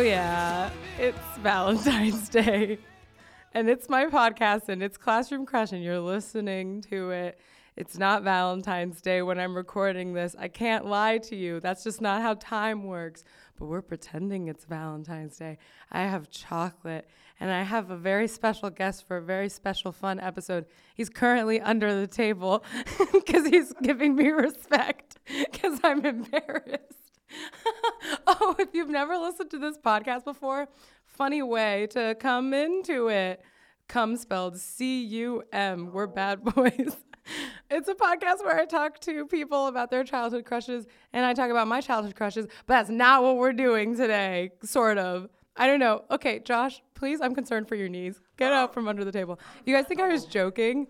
Oh, yeah. It's Valentine's Day. And it's my podcast and it's Classroom Crush, and you're listening to it. It's not Valentine's Day when I'm recording this. I can't lie to you. That's just not how time works. But we're pretending it's Valentine's Day. I have chocolate and I have a very special guest for a very special, fun episode. He's currently under the table because he's giving me respect because I'm embarrassed. oh, if you've never listened to this podcast before, funny way to come into it. Come spelled C U M. We're bad boys. It's a podcast where I talk to people about their childhood crushes and I talk about my childhood crushes, but that's not what we're doing today, sort of. I don't know. Okay, Josh, please, I'm concerned for your knees. Get out from under the table. You guys think I was joking?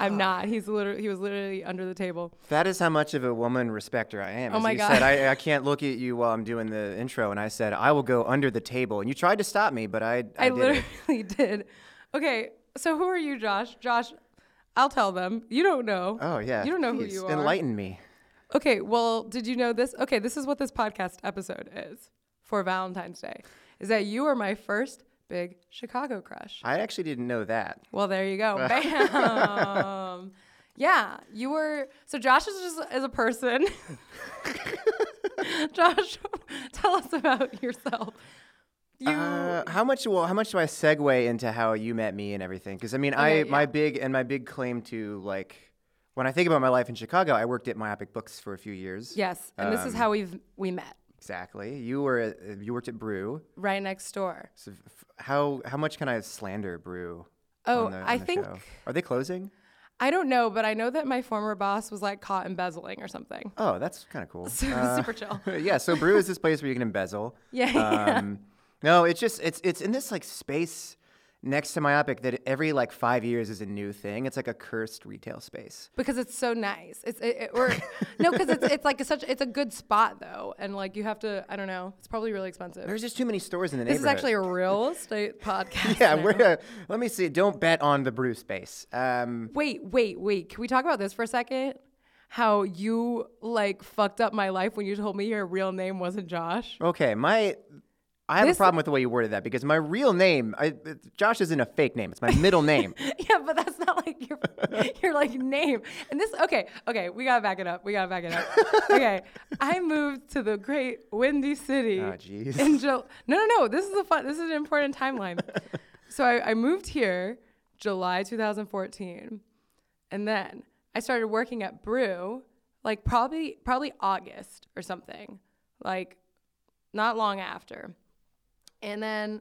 I'm uh. not. He's literally he was literally under the table. That is how much of a woman respecter I am. Oh As my you God. said, I, I can't look at you while I'm doing the intro, and I said I will go under the table, and you tried to stop me, but I I, I, did literally it. did. Okay, so who are you, Josh? Josh, I'll tell them. You don't know. Oh yeah. You don't know who Please, you are. Enlighten me. Okay, well, did you know this? Okay, this is what this podcast episode is for Valentine's Day. Is that you are my first big Chicago crush. I actually didn't know that. Well, there you go. Bam. yeah, you were. So Josh is just as a person. Josh, tell us about yourself. You. Uh, how much? Well, how much do I segue into how you met me and everything? Because I mean, I Okay, my big and my big claim to like when I think about my life in Chicago, I worked at Myopic Books for a few years. yes, and this is um, how we've we met Exactly. You were at, you worked at Brew. right next door. So f- how how much can I slander Brew? Oh, the, I think show? are they closing? I don't know, but I know that my former boss was like caught embezzling or something. Oh, that's kind of cool. So Uh, super chill. yeah, so Brew is this place where you can embezzle. Yeah, yeah. Um, no, it's just it's it's in this like space next to Myopic that every like five years is a new thing. It's like a cursed retail space. because it's so nice. It's it, it- or no, because it's it's like such it's a good spot though, and like you have to I don't know. It's probably really expensive. There's just too many stores in the this is actually a real estate podcast. yeah. now. We're uh, let me see. Don't bet on the Brew space. Um, Wait, wait, wait. Can we talk about this for a second? How you like fucked up my life when you told me your real name wasn't Josh? okay, my. I have This- a problem with the way you worded that because my real name, I, Josh, isn't a fake name. It's my middle name. Yeah, but that's not like your your like name. And this okay, okay, we gotta back it up. We gotta back it up. okay. I moved to the great windy city. Oh, jeez. In Jul- no, no, no. This is a fun. This is an important timeline. so I, I moved here July 2014, and then I started working at Brew like probably probably August or something, like not long after. And then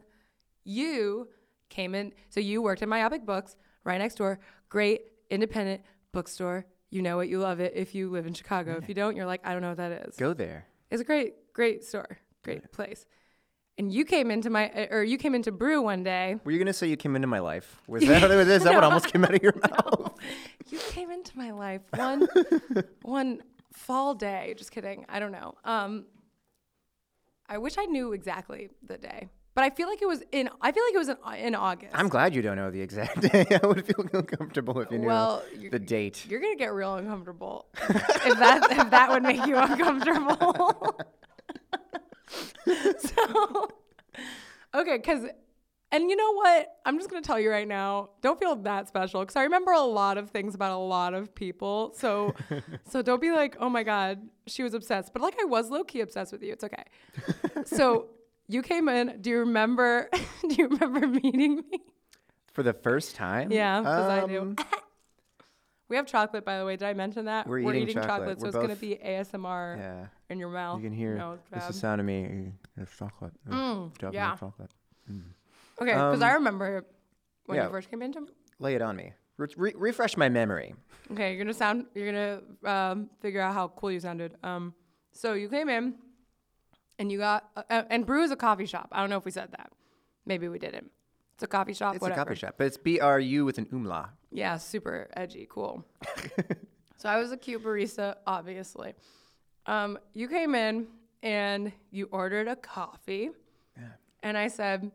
you came in. So you worked at Myopic Books right next door. Great independent bookstore. You know it. You love it if you live in Chicago. If you don't, you're like, I don't know what that is. Go there. It's a great, great store, great place. And you came into my, or you came into Brew one day. Were you gonna say you came into my life? Was that, is that what almost came out of your mouth? You came into my life one, one fall day. Just kidding. I don't know. Um, I wish I knew exactly the day, but I feel like it was in. I feel like it was in, uh, in August. I'm glad you don't know the exact day. I would feel uncomfortable if you knew Well, the date. You're gonna get real uncomfortable if that if that would make you uncomfortable. so, okay, because and you know what? I'm just gonna tell you right now. Don't feel that special because I remember a lot of things about a lot of people. So, so don't be like, oh my god, she was obsessed. But like I was low key obsessed with you. It's okay. so you came in. Do you remember? do you remember meeting me? For the first time? Yeah, because I do. Um, We have chocolate, by the way. Did I mention that? We're eating chocolate. so We're it's gonna be ASMR Yeah. in your mouth. You can hear No, it's the sound of me. It's chocolate. Mm, yeah. chocolate. Okay, because I Um, remember when yeah. you first came into. Lay it on me. Re- re- refresh my memory. Okay, you're gonna sound. You're gonna um, figure out how cool you sounded. Um, so you came in, and you got uh, uh, and Brew is a coffee shop. I don't know if we said that. Maybe we didn't. It's a coffee shop. It's whatever. a coffee shop, but it's B R U with an umla. Yeah, super edgy, cool. so I was a cute barista, obviously. Um, you came in and you ordered a coffee, and I said,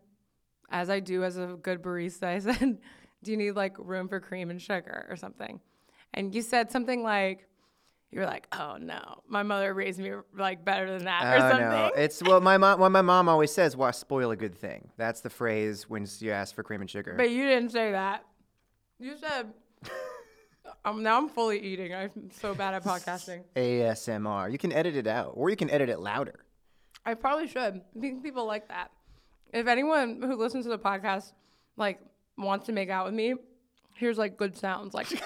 as I do as a good barista, I said, "Do you need like room for cream and sugar or something?" And you said something like, you're like, oh no, my mother raised me like better than that or Oh something. no, it's well, my mom. What my mom always says, "Why spoil a good thing?" That's the phrase when you ask for cream and sugar. but you didn't say that. You said, um, now I'm fully eating. I'm so bad at podcasting. ASMR. You can edit it out, or you can edit it louder. I probably should. I think people like that. If anyone who listens to the podcast like wants to make out with me, here's like good sounds. Like,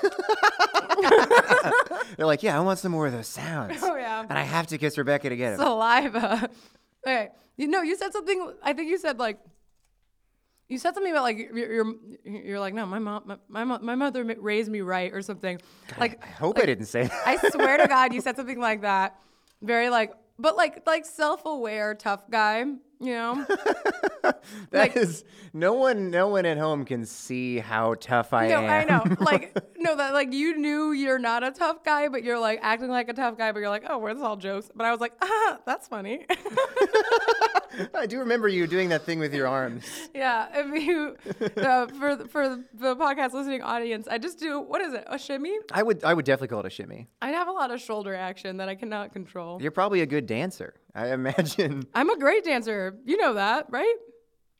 They're like, "Yeah, I want some more of those sounds." oh yeah, And I have to kiss Rebecca to get it. saliva. okay, you know, you said something. I think you said like. You said something about like you're you're, you're like no my mom my, my mo- my mother ma- raised me right or something like I hope I didn't say that. I swear to God, you said something like that. Very like, but like, like self-aware, tough guy. You know? That is no one. No one at home can see how tough I no, am. I know. Like, no, that like you knew you're not a tough guy, but you're like acting like a tough guy. But you're like, oh, we're where's all jokes? But I was like, ah, that's funny. I do remember you doing that thing with your arms. yeah. If you uh, for the- for the podcast listening audience, I just do what is it? A shimmy? I would. I would definitely call it a shimmy. I have a lot of shoulder action that I cannot control. You're probably a good dancer. I imagine. I'm a great dancer. You know that, right?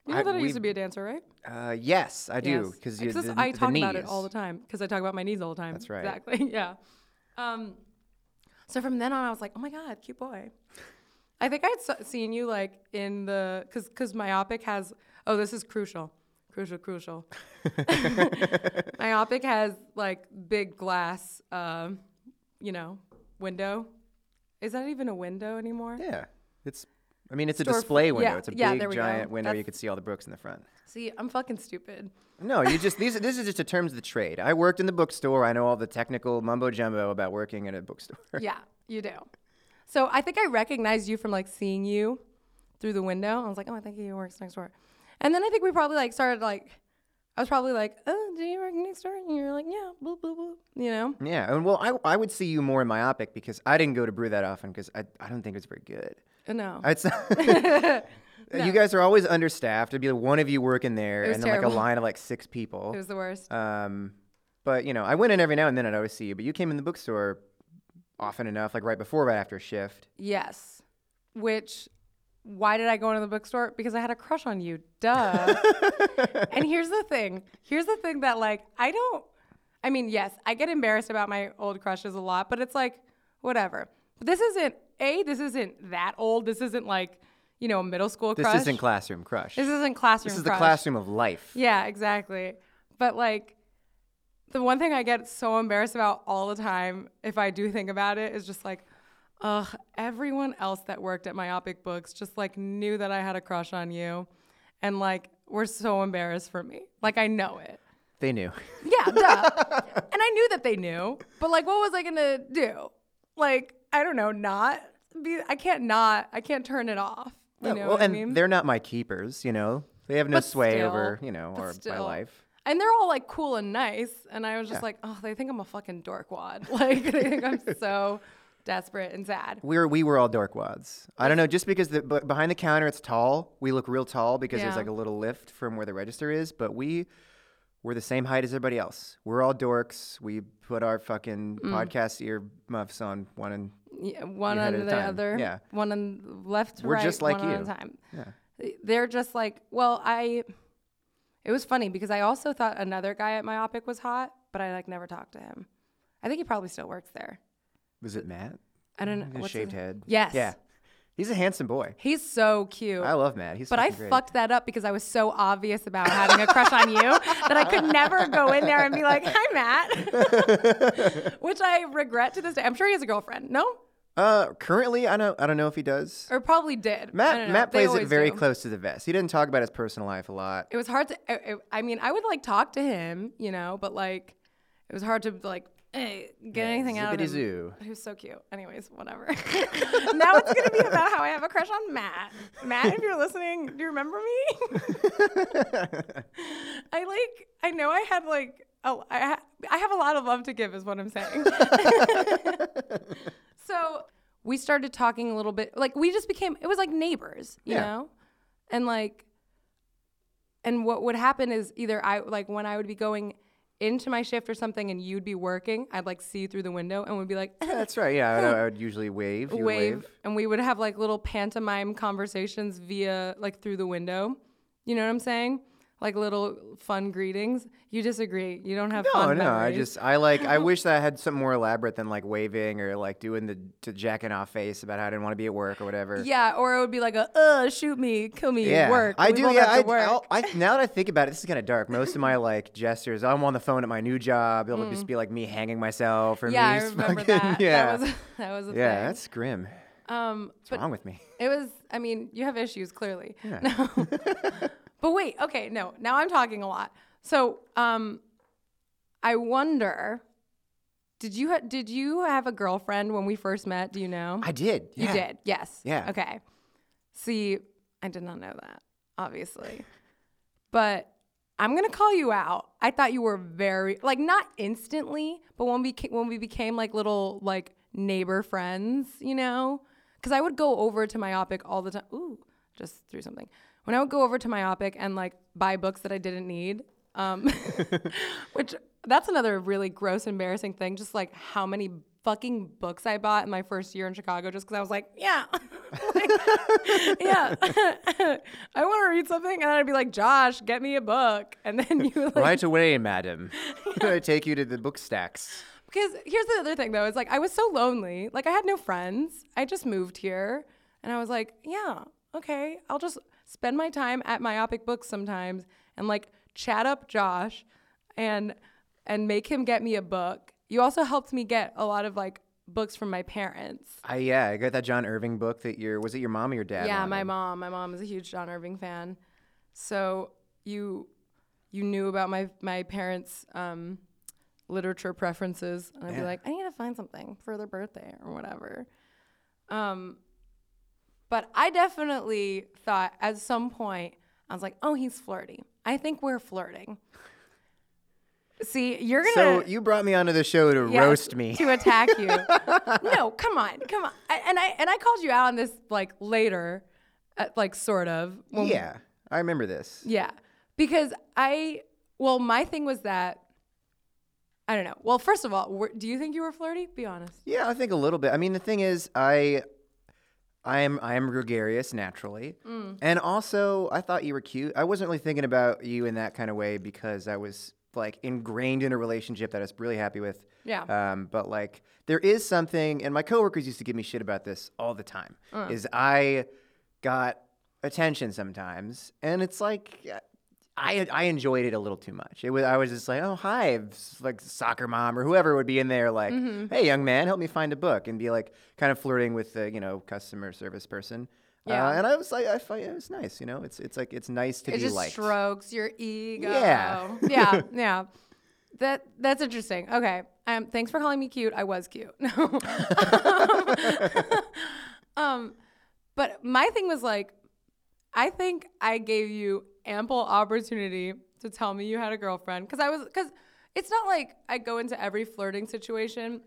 You know I- that I used to be a dancer, right? Uh, yes, I do. Because you. Because The, I talk about it all the time. Because I talk about my knees all the time. That's right. Exactly. Yeah. Um, so from then on, I was like, oh my god, cute boy. I think I had seen you like in the because because myopic has oh this is crucial, crucial, crucial. myopic has like big glass, um, you know, window. Is that even a window anymore? Yeah, it's. I mean, it's a Store- display window. yeah, it's a yeah, big there we go. giant window. You That's- could see all the books in the front. See, I'm fucking stupid. No, you just these. This is just a terms of the trade. I worked in the bookstore. I know all the technical mumbo jumbo about working in a bookstore. yeah, you do. So I think I recognized you from like seeing you through the window. I was like, oh, I think he works next door. And then I think we probably like started like, I was probably like, oh, do you work next door? And you're like, yeah, bloop, bloop, bloop. You know? Yeah, and well, I, I would see you more in myopic because I didn't go to brew that often because I, I don't think it's very good. Uh, No. It's You guys are always understaffed. It'd be like one of you working there, and then like a line of like six people. it was the worst. Um, but you know, I went in every now and then, and I would always see you. But you came in the bookstore often enough, like right before, right after shift. yes. Which, why did I go into the bookstore? Because I had a crush on you. Duh. and here's the thing. Here's the thing that like I don't. I mean, yes, I get embarrassed about my old crushes a lot, but it's like whatever. But this isn't a. This isn't that old. This isn't like you know a middle school This isn't classroom crush. This isn't classroom. This is the classroom of life. Yeah, exactly. But like, the one thing I get so embarrassed about all the time, if I do think about it, is just like, ugh, everyone else that worked at Myopic Books just like knew that I had a crush on you, and like were so embarrassed for me. Like I know it. They knew. Yeah, duh. and I knew that they knew, but like, what was I gonna do? Like, I don't know, not be. I can't not. I can't turn it off. You Yeah, know well, and I mean? they're not my keepers. You know, they have no But sway still, over you know or my life. And they're all like cool and nice. And I was just Yeah. like, oh, they think I'm a fucking dorkwad. Like, they think I'm so desperate and sad. We were we were all dork wads. I don't know, just because the but behind the counter it's tall, we look real tall because there's like a little lift from where the register is. But we we're the same height as everybody else. We're all dorks. We put our fucking Mm. podcast ear muffs on one and Yeah, one on the time. other. Yeah. One on left We're right. just like one you. time. yeah. They're just like, well, I. It was funny because I also thought another guy at Myopic was hot, but I like never talked to him. I think he probably still works there. Was it Matt? I don't know. His what's shaved his- head. Yes. Yeah. He's a handsome boy. He's so cute. I love Matt. He's But I fucking great. fucked that up because I was so obvious about having a crush on you that I could never go in there and be like, "Hi, Matt," which I regret to this day. I'm sure he has a girlfriend. No, Uh, currently, I don't I don't know if he does. or probably did. I Matt don't know. Matt They plays it always very do. close to the vest. He didn't talk about his personal life a lot. It was hard to. I- I- I mean, I would like talk to him, you know, but like, it was hard to like eh, get anything out of him. He was so cute. Anyways, whatever. now it's gonna be about how I have a crush on Matt. Matt, if you're listening, do you remember me? I like. I know I had like. Oh, I ha- I have a lot of love to give, is what I'm saying. so we started talking a little bit. Like we just became. It was like neighbors, you Yeah. know, and like. And what would happen is either I like when I would be going into my shift or something and you'd be working, I'd like see you through the window and would be like, That's right. Yeah, I would, I would usually wave. you would wave, and we would have like little pantomime conversations via like through the window. You know what I'm saying? Like little fun greetings. You disagree. You don't have No, fun. no. I just I like I wish that I had something more elaborate than like waving or like doing the to jacking off face about how I didn't want to be at work or whatever. Yeah, or it would be like a uh shoot me, kill me, Yeah, work. I We do. Yeah, I, work. I, now that I think about it, this is kind of dark. Most of my like gestures, I'm on the phone at my new job. It'll just be like me hanging myself or Mm. yeah, me I remember fucking- that. Yeah, That was that was a yeah, thing. that's grim. um What's wrong with me? it was I mean, you have issues clearly. Yeah. No. But wait, okay, no. Now I'm talking a lot. So, um I wonder did you ha- did you have a girlfriend when we first met? Do you know? I did. You did, yes. Yeah. Okay. See, I did not know that, obviously. but I'm gonna call you out. I thought you were very like not instantly, but when we when we became like little like neighbor friends, you know, because I would go over to Myopic all the time. Ooh, just threw something. When I would go over to Myopic and like buy books that I didn't need, um, which that's another really gross, embarrassing thing. Just like how many fucking books I bought in my first year in Chicago, just because I was like, yeah, Like, yeah, I want to read something, and I'd be like, Josh, get me a book, and then you like, Right away, madam. I take you to the book stacks. because here's the other thing though, is like I was so lonely, like I had no friends. I just moved here, and I was like, yeah, okay, I'll just spend my time at Myopic Books sometimes and like chat up Josh, and and make him get me a book. You also helped me get a lot of like books from my parents. I yeah, I got that John Irving book that your was it your mom or your dad? Yeah, my mom. My mom is a huge John Irving fan. So you you knew about my my parents' um, literature preferences, and I'd be like, I need to find something for their birthday or whatever. Um, but I definitely thought at some point I was like, oh, he's flirty. I think we're flirting. See, you're gonna So you brought me onto the show to Yes, roast me. to attack you. no, come on, come on. And I and I called you out on this like later, uh, like sort of. yeah, I remember this. yeah, because I well, my thing was that I don't know. Well, first of all, do you think you were flirty? Be honest. Yeah, I think a little bit. I mean, the thing is, I, I am I am gregarious naturally, Mm. and also I thought you were cute. I wasn't really thinking about you in that kind of way because I was like ingrained in a relationship that I was really happy with. Yeah. Um, but like there is something, and my coworkers used to give me shit about this all the time. Uh. Is I got attention sometimes, and it's like. Uh, I, I enjoyed it a little too much. It was I was just like, oh hi, like soccer mom or whoever would be in there like, Mm-hmm. hey young man, help me find a book, and be like kind of flirting with the you know customer service person. Yeah. Uh, and I was like, I it was nice. You know, it's it's like it's nice to it be just liked. strokes your ego. Yeah. yeah, yeah. That that's interesting. Okay. Um, thanks for calling me cute. I was cute. No. um, but my thing was like, I think I gave you ample opportunity to tell me you had a girlfriend because I was because it's not like I go into every flirting situation.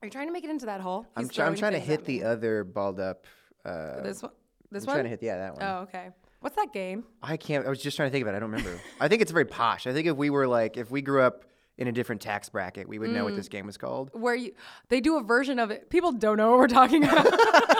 Are you trying to make it into that hole? I'm, try- I'm trying to hit the other balled up. Uh, this one. This I'm one. trying to hit yeah that one. Oh, okay. What's that game? I can't. I was just trying to think about it. I don't remember. I think it's very posh. I think if we were like if we grew up in a different tax bracket, we would know Mm. what this game was called. Where you they do a version of it. People don't know what we're talking about.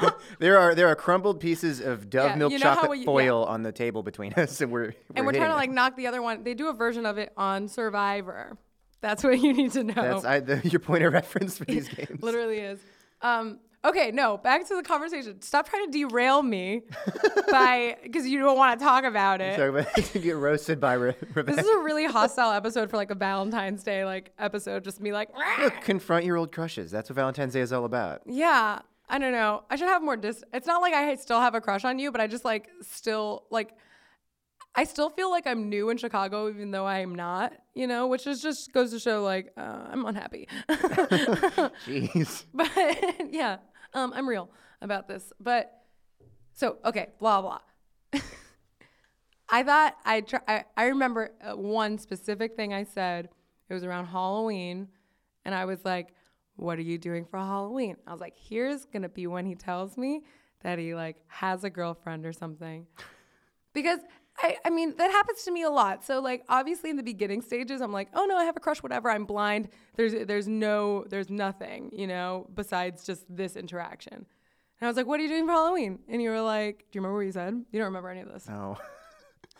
There are there are crumbled pieces of Dove Yeah, milk you know chocolate we- yeah. foil on the table between us, and we're and we're trying to it. like knock the other one. They do a version of it on Survivor. That's what you need to know. That's I, the, your point of reference for these games. Literally is. Um, okay, no, back to the conversation. Stop trying to derail me by because you don't want to talk about it. Sorry about to get roasted by Re- Rebecca. This is a really hostile episode for like a Valentine's Day like episode. Just me like, Look, confront your old crushes. That's what Valentine's Day is all about. yeah. I don't know. I should have more dis. It's not like I still have a crush on you, but I just like still like. I still feel like I'm new in Chicago, even though I am not. You know, which is just goes to show like uh, I'm unhappy. Jeez. But yeah, um, I'm real about this. But so okay, blah blah. I thought I try. I, I remember uh, one specific thing I said. It was around Halloween, and I was like, "What are you doing for Halloween?" I was like, "Here's gonna be when he tells me that he like has a girlfriend or something," because I, I mean, that happens to me a lot. So like obviously in the beginning stages, I'm like, oh no, I have a crush, whatever. I'm blind. There's there's no there's nothing, you know, besides just this interaction. And I was like, what are you doing for Halloween? And you were like, do you remember what you said? You don't remember any of this. Oh,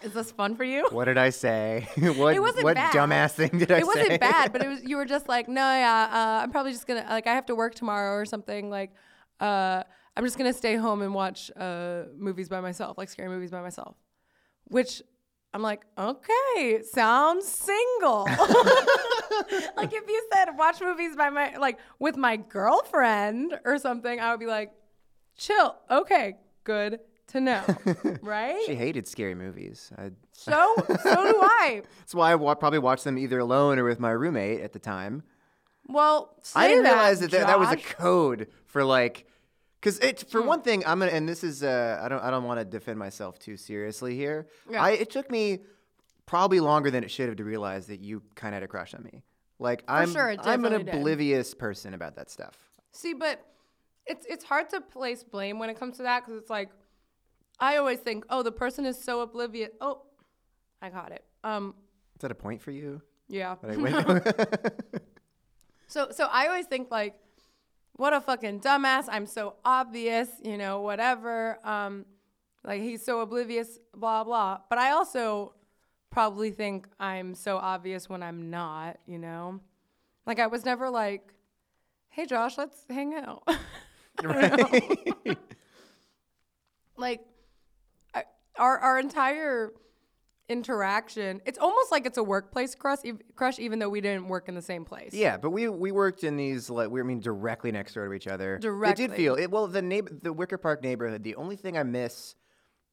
Is this fun for you? what did I say? what It wasn't what bad. dumbass thing did I say? it wasn't bad, but it was you were just like, no, yeah, uh, I'm probably just gonna like I have to work tomorrow or something. Like, uh, I'm just gonna stay home and watch uh, movies by myself, like scary movies by myself. Which I'm like, okay, sounds single. like if you said watch movies by my like with my girlfriend or something, I would be like, chill. Okay, good to know, right? She hated scary movies. I, so so do I. that's why I wa- probably watched them either alone or with my roommate at the time. Well, I didn't say realize that that, that was a code for like, because it Hmm. for one thing I'm gonna and this is uh I don't I don't want to defend myself too seriously here. Yeah. I it took me probably longer than it should have to realize that you kind of had a crush on me. Like I'm sure, I'm an definitely did. oblivious person about that stuff. See, but it's it's hard to place blame when it comes to that because it's like I always think, oh, the person is so oblivious. Oh, I got it. Um, Is that a point for you? yeah. So so I always think like, what a fucking dumbass. I'm so obvious, you know, whatever. Um, like he's so oblivious, blah blah. But I also probably think I'm so obvious when I'm not, you know. Like I was never like, hey Josh, let's hang out. right? like our our entire interaction it's almost like it's a workplace crush crush even though we didn't work in the same place Yeah, but we we worked in these like we I mean directly next door to each other. Directly, It did feel it. Well, the neighbor, the Wicker Park neighborhood. The only thing I miss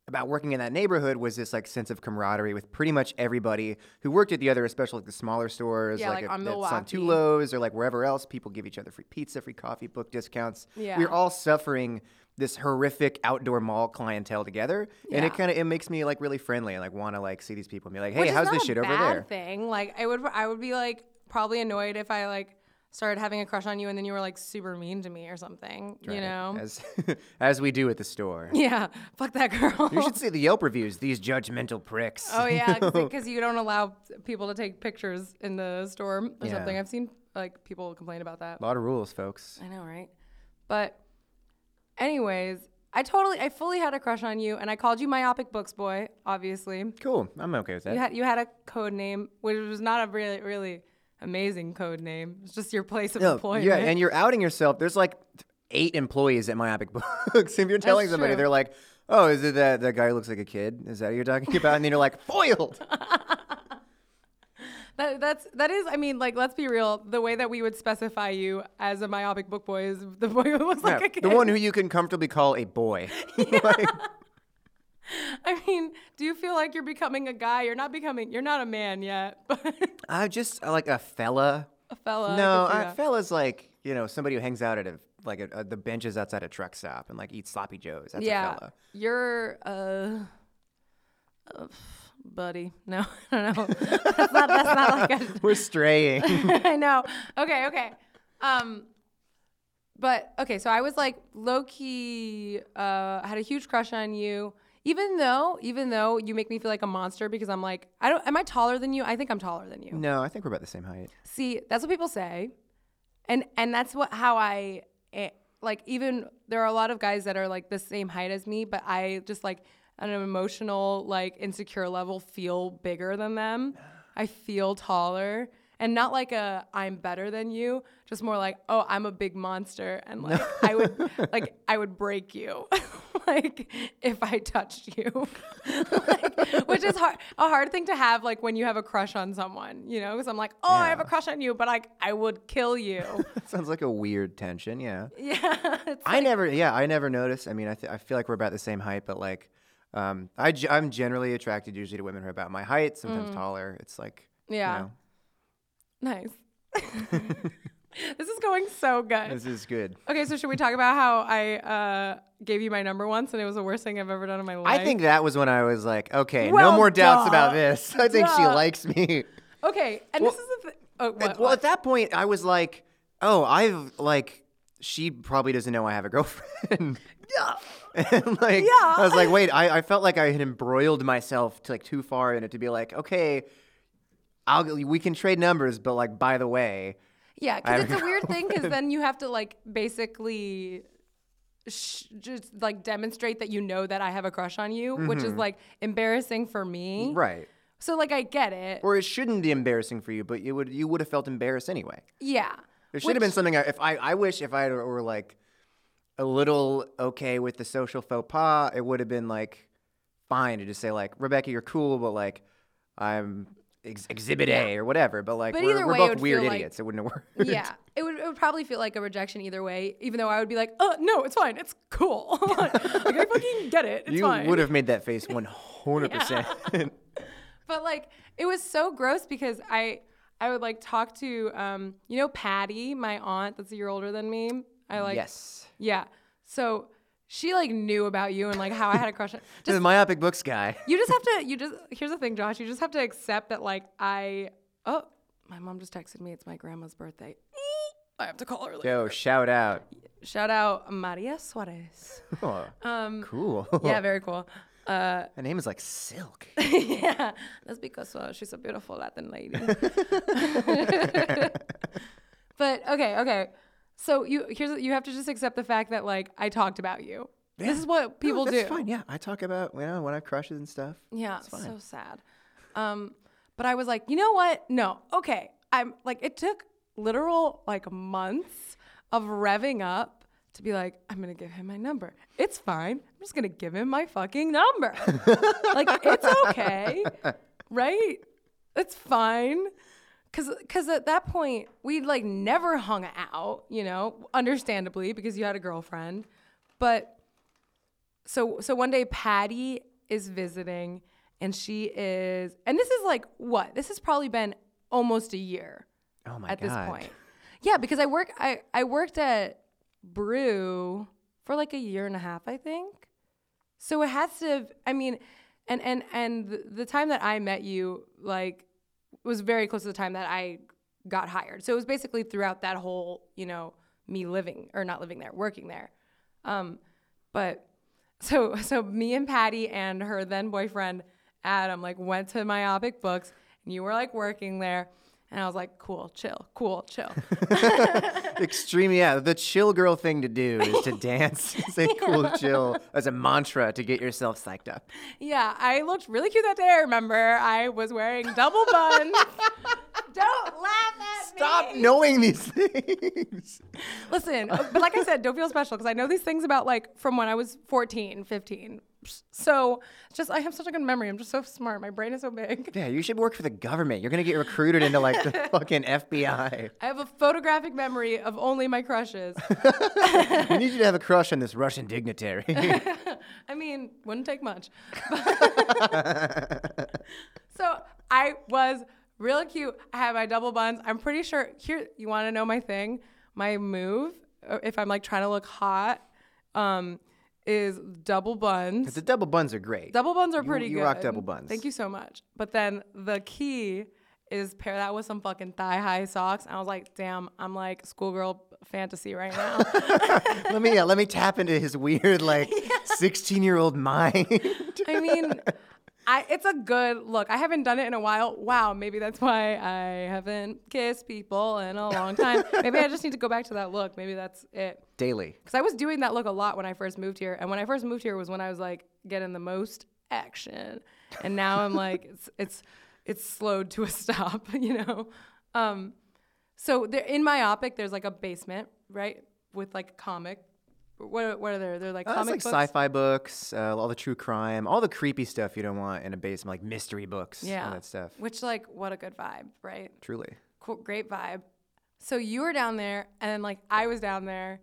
about working in that neighborhood was this like sense of camaraderie with pretty much everybody who worked at the other, especially like the smaller stores, Yeah, like, like on that's on Milwaukee. Tulos or like wherever else. People give each other free pizza, free coffee, book discounts. Yeah. we're all suffering this horrific outdoor mall clientele together, and it kind of it makes me like really friendly and like want to like see these people and be like, hey, how's this shit over there? thing like i would i would be like probably annoyed if i like started having a crush on you and then you were like super mean to me or something you know as as we do at the store. yeah fuck that girl You should see the Yelp reviews. These judgmental pricks. oh yeah because you don't allow people to take pictures in the store or Yeah. something i've seen like people complain about that A lot of rules, folks. I know, right? But, anyways, I totally, I fully had a crush on you, and I called you myopic books boy. Obviously, Cool. I'm okay with that. you had you had a code name, which was not a really really amazing code name. It's just your place of employment. yeah, and you're outing yourself. There's like eight employees at Myopic Books. if you're telling somebody, true. they're like, "Oh, is it that that guy who looks like a kid? Is that what you're talking about?" And then you're like, "Foiled." that, that's that is. I mean, like, let's be real. The way that we would specify you as a myopic book boy is the boy who looks like a kid. the one who you can comfortably call a boy. Like, I mean, do you feel like you're becoming a guy? You're not becoming. You're not a man yet, but I just like a fella. a fella. No, a fella's like you know somebody who hangs out at a like a, a, the benches outside a truck stop and like eats sloppy joes. That's a yeah, fella. you're uh, uh, buddy. No, I don't know. that's not. That's not like a. We're straying. I know. Okay. Okay. Um, but okay. So I was like low key. Uh, had a huge crush on you. Even though, even though you make me feel like a monster because I'm like, I don't. Am I taller than you? I think I'm taller than you. no, I think we're about the same height. See, that's what people say, and and that's what how I eh, like. Even there are a lot of guys that are like the same height as me, but I just like an emotional like insecure level feel bigger than them. I feel taller, and not like a I'm better than you. Just more like oh I'm a big monster, and like I would like I would break you. like if I touched you, like, which is hard, a hard thing to have. Like when you have a crush on someone, you know, because I'm like, oh, I have a crush on you, but like I would kill you. Sounds like a weird tension. Yeah. yeah, I never, yeah, I never noticed. I mean, I, th- I feel like we're about the same height, but like, um, I I'm generally attracted usually to women who are about my height, sometimes taller. It's like, Mm. yeah, you know, nice. this is going so good. this is good. Okay, so should we talk about how I uh, gave you my number once and it was the worst thing I've ever done in my life? I think that was when I was like, okay, Well, no more doubts duh. about this. I think she likes me. Okay, and Well, this is the thing. Oh, At- what, well, what? at that point, I was like, oh, I've like, she probably doesn't know I have a girlfriend. yeah. And like, Yeah. I was like, wait, I, I felt like I had embroiled myself to like too far in it to be like, okay, I'll we can trade numbers, but like, by the way, Yeah, because it's a weird thing. Because then you have to like basically sh- just like demonstrate that you know that I have a crush on you, which is like embarrassing for me. Mm-hmm. right. So like I get it. Or it shouldn't be embarrassing for you, but you would you would have felt embarrassed anyway. yeah. there should have been something. I, if I I wish if I were like a little okay with the social faux pas, it would have been like fine to just say like Rebecca, you're cool, but like I'm ex- Exhibit A or whatever. But like But we're, either we're way, it both would weird feel like- idiots. it wouldn't have worked. yeah, it would, it would probably feel like a rejection either way, even though I would be like, oh, no, it's fine. It's cool. like, I fucking get it. It's you fine. would have made that face 100. percent But like, it was so gross because I, I would like talk to, um, you know, Patty, my aunt that's a year older than me. I like, Yes. yeah. So she like knew about you and like how I had a crush on. Just, myopic books guy. you just have to, you just, here's the thing, Josh, you just have to accept that like I, oh, my mom just texted me. It's my grandma's birthday. I have to call her later. Yo, shout out. Shout out Maria Suarez. Oh, Um, cool. yeah, very cool. Uh, Her name is like Silk. yeah, that's because uh, she's a beautiful Latin lady. but okay, okay. So you here's you have to just accept the fact that like I talked about you. This is what people no, do. fine. Yeah, I talk about you know when I have crushes and stuff. Yeah, fine. so sad. Um, but I was like, you know what? No, okay. I'm like, it took literal like months of revving up to be like, I'm gonna give him my number. It's fine. I'm just gonna give him my fucking number. like, it's okay, right? It's fine. Cause, cause at that point we'd like never hung out, you know, understandably because you had a girlfriend, but so so one day Patty is visiting and she is and this is like what? This has probably been almost a year Oh my at god. this point. Yeah, because I work I I worked at Brew for like a year and a half, I think. So it has to have, I mean and and and the time that I met you like was very close to the time that I got hired. So it was basically throughout that whole, you know, me living or not living there, working there. Um, but so so me and Patty and her then boyfriend Adam like went to myopic books and you were like working there and I was like cool chill cool chill Extreme, yeah. The chill girl thing to do is to dance, say cool chill as a mantra to get yourself psyched up. yeah I looked really cute that day I remember I was wearing double buns don't laugh at Stop me Stop knowing these things. listen uh, but like I said don't feel special because I know these things about like from when I was 14 15 so just I have such a good memory I'm just so smart my brain is so big Yeah, you should work for the government. You're gonna get recruited into like the fucking FBI. I have a photographic memory of only my crushes. We need you to have a crush on this Russian dignitary. I mean, wouldn't take much. so I was really cute. I had my double buns. I'm pretty sure. Here, you want to know my thing? My move, uh, if I'm like trying to look hot, um, is double buns. the double buns are great. Double buns are You- pretty you good. You rock double buns. Thank you so much. But then the key is pair that with some fucking thigh high socks. And I was like, damn, I'm like schoolgirl fantasy right now. let me let me tap into his weird like 16 year old mind. I mean, I it's a good look. I haven't done it in a while. Wow, maybe that's why I haven't kissed people in a long time. maybe I just need to go back to that look. Maybe that's it. Daily. Because I was doing that look a lot when I first moved here, and when I first moved here was when I was like getting the most action, and now I'm like it's it's it's slowed to a stop, you know. Um, so there in myopic, there's like a basement, right, with like comic. What what are there? They're like Uh, it's comic like books. sci-fi books, uh, all the true crime, all the creepy stuff you don't want in a basement, like mystery books, Yeah. all that stuff. Which like what a good vibe, right? Truly. Cool, great vibe. So you were down there, and then like I was down there,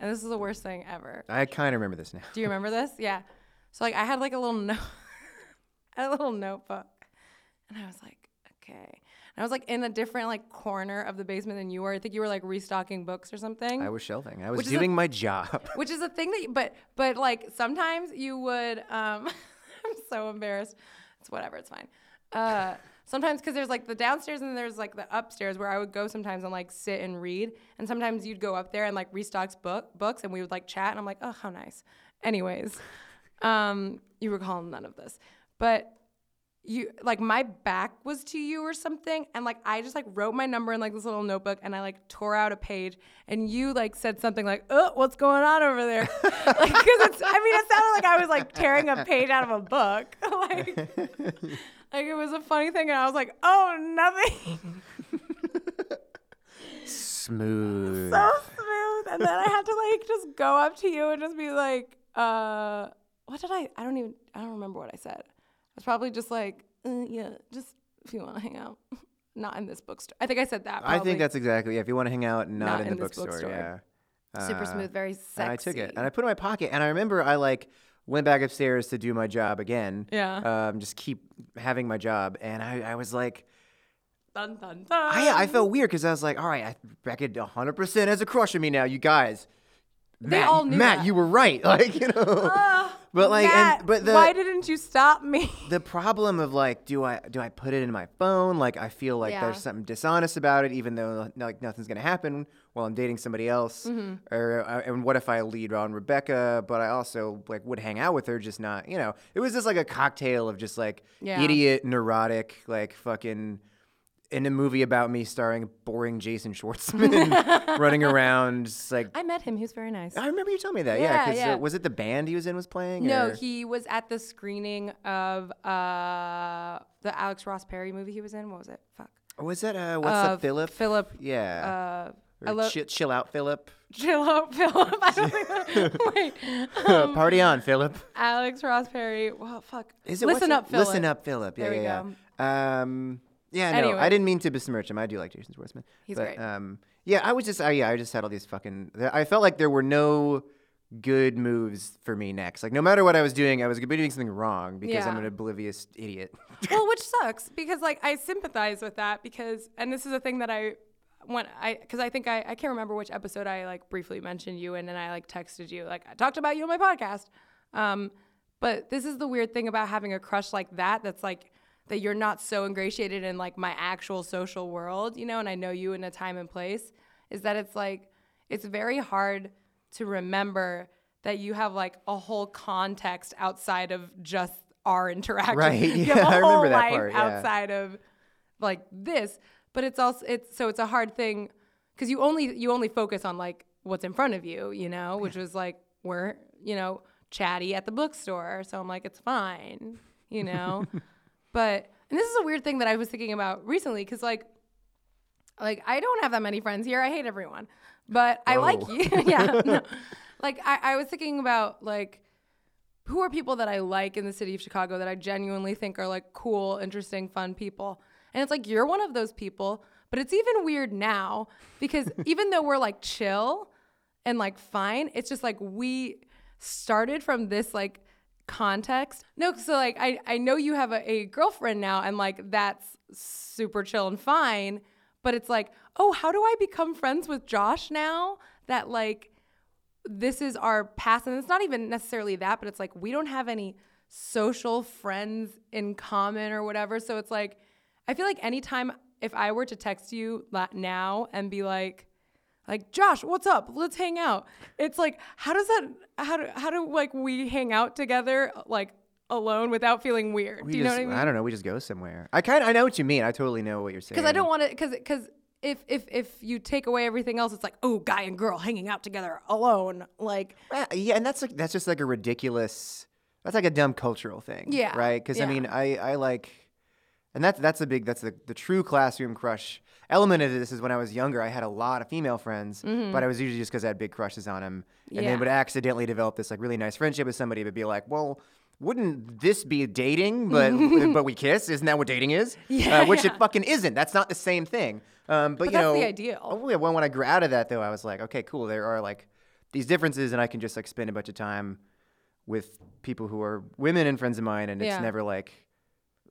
and this is the worst thing ever. I kind of remember this now. Do you remember this? Yeah. So like I had like a little note, a little notebook, and I was like, okay. And I was like in a different like corner of the basement than you were. I think you were like restocking books or something. I was shelving. I was is a- doing my job. which is a thing that you, but but like sometimes you would um i'm so embarrassed it's whatever it's fine uh sometimes because there's like the downstairs and there's like the upstairs where i would go sometimes and like sit and read and sometimes you'd go up there and like restock book books and we would like chat and i'm like oh how nice Anyways, um, you recall none of this, but you like my back was to you or something and like i just like wrote my number in like this little notebook and i like tore out a page and you like said something like oh what's going on over there? Like because it's i mean it sounded like i was like tearing a page out of a book. Like like it was a funny thing and i was like oh nothing. Smooth. so smooth and then i had to like just go up to you and just be like uh what did i i don't even i don't remember what i said was probably just like, uh, yeah, just if you want to hang out, not in this bookstore. I think I said that. I think that's exactly yeah. If you want to hang out, not, Not in, in the bookstore, bookstore. yeah. super Uh, smooth, very sexy. And I took it and I put it in my pocket. And I remember I like went back upstairs to do my job again. Yeah. Um, just keep having my job. And I, I was like, dun, dun, dun. I, I felt weird because I was like, all right, I, Becca 100% has a crush on me now, you guys. They Matt, all knew Matt, that. you were right. Like, you know. Ah, but like, Matt, and, but the, why didn't you stop me? the problem of like do i do i put it in my phone like i feel like Yeah. there's something dishonest about it even though like nothing's gonna happen while i'm dating somebody else Mm-hmm. or uh, and what if i lead on rebecca but i also like would hang out with her just not you know it was just like a cocktail of just like Yeah. idiot neurotic like fucking in a movie about me starring boring jason schwartzman running around like I met him. He was very nice. I remember you telling me that. Yeah, Yeah, because yeah. was it the band he was in was playing? no, or- he was at the screening of uh, the Alex Ross Perry movie he was in. What was it? Fuck. was that uh, what's Uh, up, Philip? Philip. Yeah. Uh, love chill, chill out, Philip. chill out, Philip. I don't think. Wait. Um, Party on, Philip. Alex Ross Perry. Well, fuck. Is it Listen up. Philip. Listen up, Philip. Yeah, There we yeah, yeah. Um, yeah, no, Anyway. I didn't mean to besmirch him. I do like Jason Schwartzman. He's but, great. Um, yeah, I was just, I, yeah, I just had all these fucking. I felt like there were no good moves for me next. Like no matter what I was doing, I was gonna be doing something wrong because I'm an oblivious idiot. well, which sucks because like I sympathize with that because, and this is a thing that I when I because I think I I can't remember which episode I like briefly mentioned you in and then I like texted you like I talked about you on my podcast. Um, but this is the weird thing about having a crush like that. That's like that you're not so ingratiated in like my actual social world, you know, and I know you in a time and place. Is that it's like it's very hard to remember that you have like a whole context outside of just our interaction. Right, You yeah, have a I remember whole that life part, yeah. outside of like this. But it's also it's so it's a hard thing because you only you only focus on like what's in front of you, you know, which was like we're you know chatty at the bookstore. So I'm like it's fine, you know. but and this is a weird thing that I was thinking about recently because like like I don't have that many friends here. I hate everyone, but I like you. Oh. yeah. no. Like I, I was thinking about like who are people that I like in the city of Chicago that I genuinely think are like cool, interesting, fun people. And it's like you're one of those people, but it's even weird now because even though we're like chill and like fine, it's just like we started from this like context. No, so like I, I know you have a, a girlfriend now and like that's super chill and fine, but it's like, oh, how do I become friends with Josh now? That like this is our past and it's not even necessarily that but it's like we don't have any social friends in common or whatever so it's like i feel like anytime if i were to text you now and be like like josh what's up let's hang out it's like how does that how do how do like we hang out together like alone without feeling weird We do you just, know what i mean I don't know. We just go somewhere. I kind of, I know what you mean. I totally know what you're saying. because i don't want to because because if if if you take away everything else it's like oh guy and girl hanging out together alone like Uh, yeah, and that's like that's just like a ridiculous. That's like a dumb cultural thing. Yeah, Right. Because I mean, I I like, and that's that's a big that's the the true classroom crush element of this is when I was younger. I had a lot of female friends, but I was usually just because I had big crushes on them, and Mm-hmm. Yeah. then would accidentally develop this like really nice friendship with somebody, but be like, well. Wouldn't this be dating? But but we kiss. Isn't that what dating is? Yeah, uh, which yeah. it fucking isn't. That's not the same thing. Um, but, you that's know, the ideal. Oh, yeah, when, when I grew out of that, though, I was like, okay, cool. There are like these differences, and I can just like spend a bunch of time with people who are women and friends of mine, and it's never like,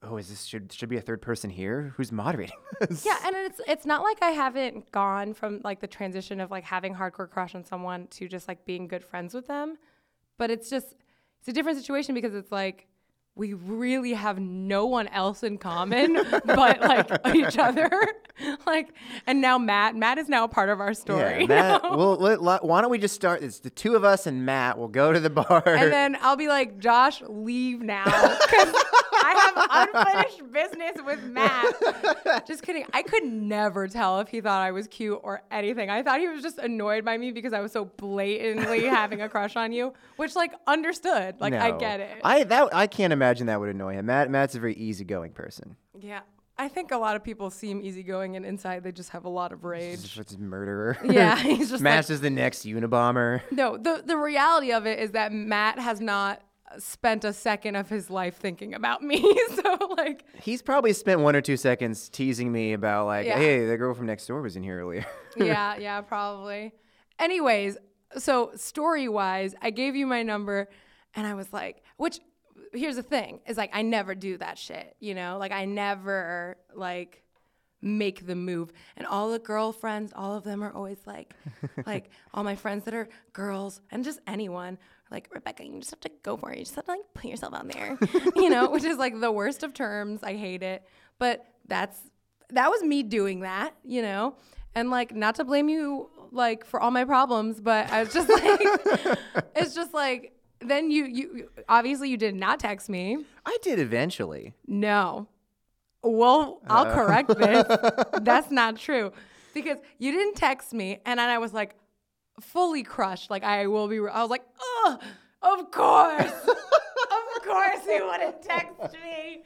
oh, is this should should be a third person here? Who's moderating? this? Yeah, and it's it's not like I haven't gone from like the transition of like having hardcore crush on someone to just like being good friends with them, but it's just it's a different situation because it's like we really have no one else in common but like each other. like, and now Matt, Matt is now a part of our story. Yeah, Matt. Well, let, why don't we just start? It's the two of us and Matt. We'll go to the bar. and then I'll be like, Josh, leave now. I have unfinished business with Matt. Just kidding. I could never tell if he thought I was cute or anything. I thought he was just annoyed by me because I was so blatantly having a crush on you, which like understood. Like I get it. I that I can't imagine that would annoy him. Matt Matt's a very easygoing person. yeah. I think a lot of people seem easygoing and inside they just have a lot of rage. He's just a murderer. Yeah, he's just Matt's like, is the next Unabomber. no. The the reality of it is that Matt has not spent a second of his life thinking about me. so like He's probably spent one or two seconds teasing me about like, Yeah. hey, the girl from next door was in here earlier. yeah, yeah, probably. Anyways, so story wise, I gave you my number and I was like, which here's the thing is like, I never do that shit, you know? Like, I never like make the move. And all the girlfriends, all of them are always like, like all my friends that are girls and just anyone. Like Rebecca, you just have to go for it. You just have to like put yourself out there, you know, which is like the worst of terms. I hate it, but that's that was me doing that, you know? And like not to blame you like for all my problems, but I was just like it's just like then you you obviously you did not text me. I did eventually. No. Well, I'll uh. correct this. That's not true. Because you didn't text me and then I was like fully crushed. Like I will be I was like, "Oh, of course. of course he wouldn't text me.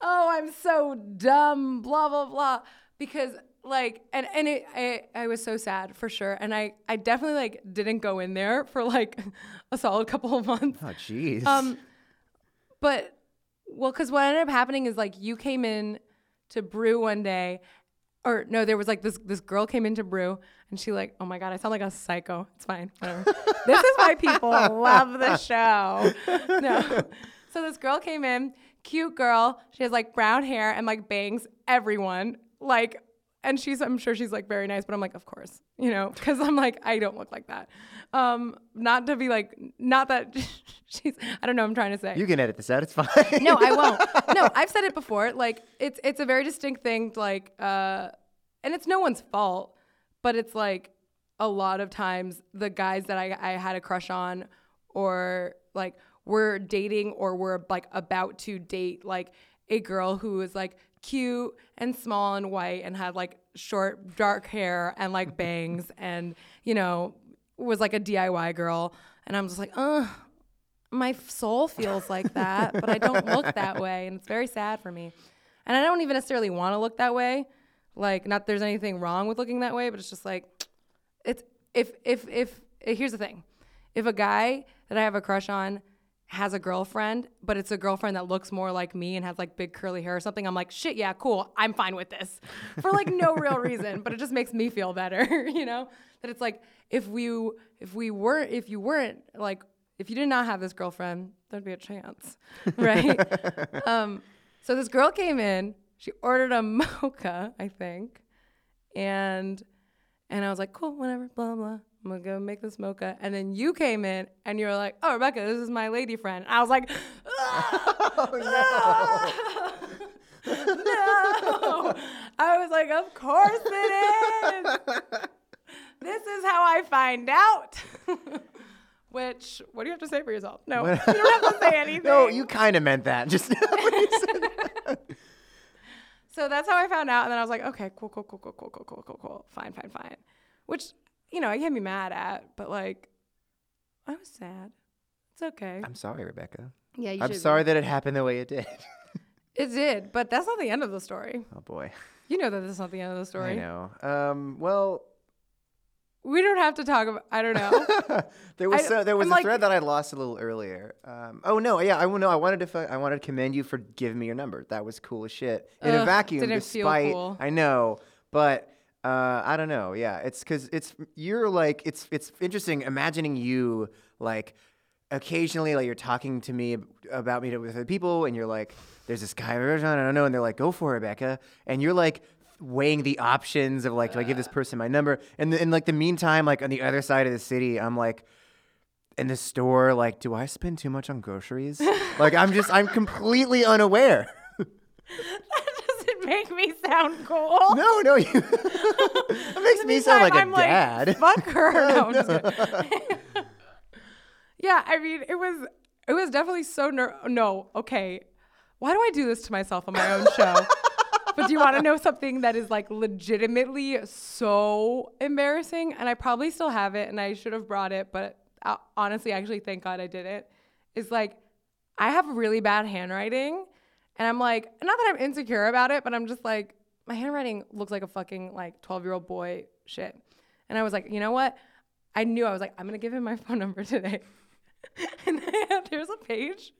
Oh, I'm so dumb, blah blah blah." Because like and and it, I I was so sad for sure. And I I definitely like didn't go in there for like a solid couple of months. Oh, jeez. Um, but well, because what ended up happening is like you came in to brew one day, or no, there was like this this girl came in to brew, and she like, oh my god, I sound like a psycho. It's fine, whatever. this is why people love the show. No, so this girl came in, cute girl. She has like brown hair and like bangs everyone like. And she's, I'm sure she's like very nice, but I'm like, of course, you know, because I'm like, I don't look like that. Um, not to be like, not that she's, I don't know, what I'm trying to say. you can edit this out. It's fine. No, I won't. No, I've said it before. Like it's it's a very distinct thing. Like, uh, and it's no one's fault, but it's like a lot of times the guys that I I had a crush on, or like were dating or were like about to date like a girl who was like cute and small and white and had like short dark hair and like bangs and you know was like a DIY girl and I'm just like, uh my soul feels like that, but I don't look that way, and it's very sad for me. And I don't even necessarily want to look that way. Like, not there's anything wrong with looking that way, but it's just like, it's if if if here's the thing, if a guy that I have a crush on has a girlfriend, but it's a girlfriend that looks more like me and has like big curly hair or something, I'm like, shit, yeah, cool, I'm fine with this, for like no real reason, but it just makes me feel better, you know. That it's like if we if we weren't if you weren't like if you did not have this girlfriend, there'd be a chance, right? um, so this girl came in. She ordered a mocha, I think, and and I was like, cool, whatever, blah blah. I'm gonna go make this mocha. And then you came in and you were like, oh Rebecca, this is my lady friend. And I was like, oh, no. no. I was like, of course it is. this is how I find out. Which, what do you have to say for yourself? No, you don't have to say anything. no, you kind of meant that. Just So that's how I found out. And then I was like, okay, cool, cool, cool, cool, cool, cool, cool, cool, cool. Fine, fine, fine. Which, you know, I can't be mad at, but like, I was sad. It's okay. I'm sorry, Rebecca. yeah, you I'm should be. sorry that it happened the way it did. It did, but that's not the end of the story. oh boy. You know that that's not the end of the story. I know. Um, well, We don't have to talk about. I don't know. there was I- so, there was I'm a like- thread that I lost a little earlier. Um, oh no, yeah, I no, I wanted to fi- I wanted to commend you for giving me your number. That was cool as shit. In a vacuum, didn't feel despite cool. I know, but uh, I don't know. Yeah, it's because it's you're like it's it's interesting imagining you like occasionally like you're talking to me about me to, with other people and you're like there's this guy I don't know and they're like go for it Rebecca and you're like weighing the options of like do I give this person my number and in like the meantime like on the other side of the city I'm like in the store, like, do I spend too much on groceries? like, I'm just, I'm completely unaware. make me sound cool. No, no, you. that makes me sound like a I'm dad. Fuck her. No, I'm just yeah, I mean, it was it was definitely so ner- no. Okay, why do I do this to myself on my own show? but do you want to know something that is like legitimately so embarrassing? And I probably still have it, and I should have brought it, but uh, honestly, actually, thank God I did it. Is like I have really bad handwriting, and I'm like, not that I'm insecure about it, but I'm just like, my handwriting looks like a fucking like 12 year old boy shit. And I was like, you know what? I knew I was like, I'm gonna give him my phone number today. and there's a page,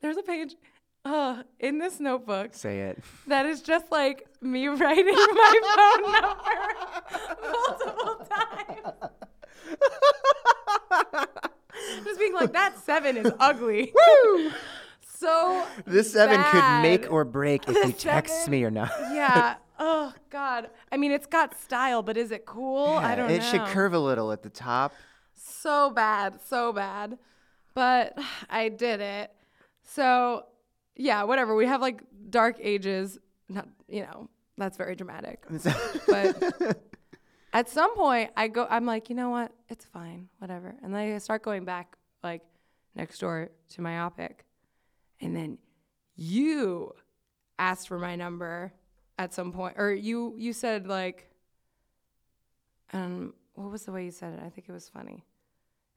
there's a page uh, in this notebook Say it. that is just like me writing my phone number multiple times. just being like, that seven is ugly. Woo! So This seven could make or break if he texts me or not. yeah. Oh God. I mean, it's got style, but is it cool? I don't it know. It should curve a little at the top. So bad, so bad. But I did it. So yeah, whatever. We have like dark ages. Not you know, that's very dramatic. But at some point I go I'm like, you know what? It's fine. Whatever. And then I start going back like next door to myopic. And then you asked for my number at some point or you you said like um what was the way you said it? I think it was funny.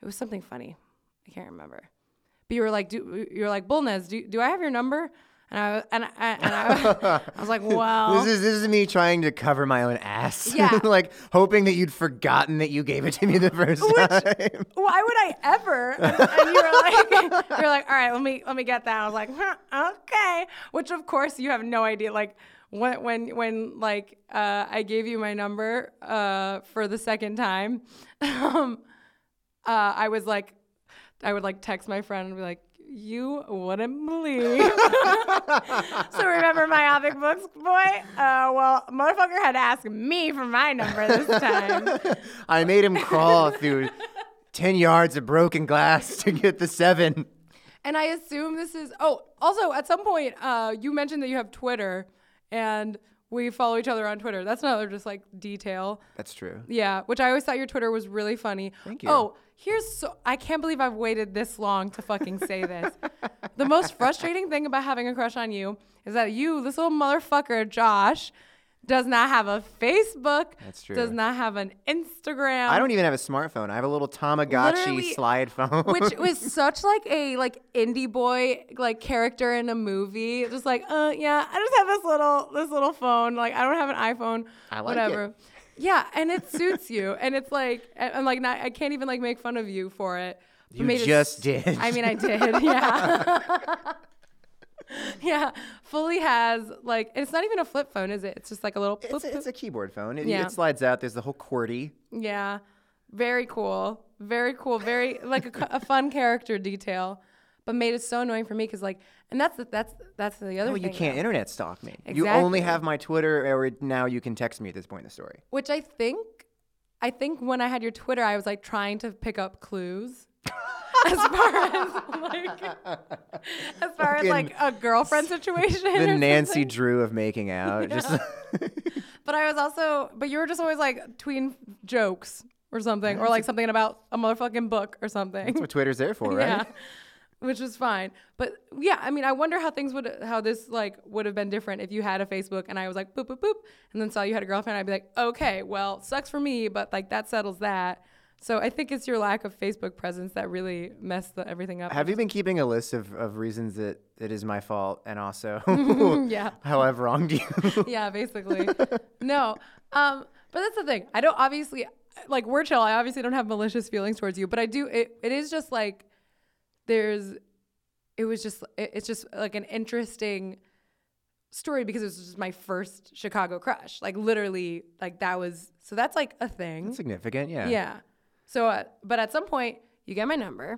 It was something funny. I can't remember. But you were like, do you're like Bullnez, do do I have your number? And I and I and I, I was like, well, This is this is me trying to cover my own ass. Yeah. like hoping that you'd forgotten that you gave it to me the first time. why would I ever? And, and you were like, you're like, all right, let me let me get that. I was like, huh, okay. Which of course you have no idea. Like when when when like uh, I gave you my number uh, for the second time, um, uh, I was like, I would like text my friend and be like. You wouldn't believe. so remember my myopic books, boy? Uh, well, motherfucker had to ask me for my number this time. I made him crawl through ten yards of broken glass to get the seven. And I assume this is. Oh, also at some point, uh, you mentioned that you have Twitter, and we follow each other on Twitter. That's another just like detail. That's true. Yeah, which I always thought your Twitter was really funny. Thank oh, you. Oh, here's so I can't believe I've waited this long to fucking say this. the most frustrating thing about having a crush on you is that you, this little motherfucker, Josh, does not have a Facebook. That's true. Does not have an Instagram. I don't even have a smartphone. I have a little Tamagotchi Literally- slide phone. which was such like a like indie boy like character in a movie. Just like, uh, yeah, I just have this little this little phone. Like, I don't have an iPhone. I like whatever. it. Yeah, and it suits you, and it's like, I'm like, not, I can't even like make fun of you for it. You made it just did. I mean, I did. Yeah. yeah, fully has like it's not even a flip phone, is it? It's just like a little. it's, boop, a, it's boop. a keyboard phone. It, Yeah. it slides out. There's the whole QWERTY. Yeah, very cool, very cool, very like a, a fun character detail, but made it so annoying for me because like, and that's the, that's that's the other thing. you can't internet stalk me. Exactly. You only have my Twitter, or now you can text me at this point in the story. which I think, I think when I had your Twitter, I was like trying to pick up clues. as far as like, as far as like a girlfriend situation. The Nancy something. Drew of making out. Just But I was also, but you were just always like tweeting jokes or something, or like something about a motherfucking book or something. that's what Twitter's there for, right? Yeah. Which is fine. But yeah, I mean, I wonder how things would, how this like would have been different if you had a Facebook and I was like, boop, boop, boop, and then saw you had a girlfriend. I'd be like, okay, well, sucks for me, but like that settles that. So I think it's your lack of Facebook presence that really messed the, everything up. Have you been keeping a list of, of reasons that it is my fault and also yeah. how I've wronged you? yeah, basically. no. Um, but that's the thing. I don't obviously like we're chill. I obviously don't have malicious feelings towards you, but I do it it is just like there's it was just it- it's just like an interesting story because it was just my first Chicago crush. Like literally like that was so that's like a thing. Significant, yeah. Yeah. So, uh, but at some point, you get my number,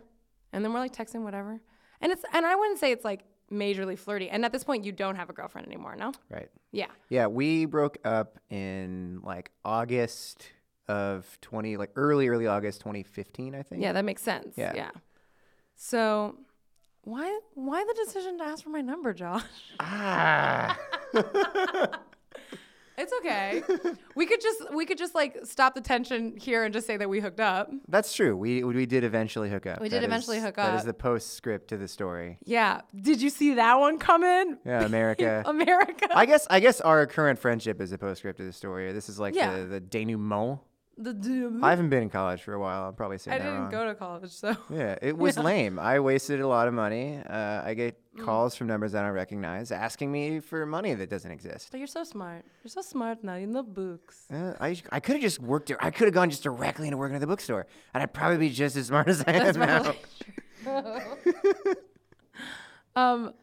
and then we're like texting whatever, and it's and I wouldn't say it's like majorly flirty. And at this point, you don't have a girlfriend anymore, no? Right. Yeah. Yeah, we broke up in like August of 20 like early early August 2015, I think. Yeah, that makes sense. Yeah. Yeah. So why why the decision to ask for my number, Josh? Ah. It's okay. we could just we could just like stop the tension here and just say that we hooked up. That's true. We we did eventually hook up. We did That eventually is- hook That is up. the postscript to the story. Yeah. Did you see that one coming? Yeah, America. America. I guess I guess our current friendship is a postscript to the story. This is like Yeah. the the denouement. The doom. I haven't been in college for a while. I'm probably saying that. I that didn't wrong. go to college, so Yeah, it was lame. I wasted a lot of money. Uh, I get Mm. calls from numbers I don't recognize asking me for money that doesn't exist. but you're so smart. You're so smart now. You know books. Uh, I, I could have just worked. I could have gone just directly into working at the bookstore, and I'd probably be just as smart as I am now. Um,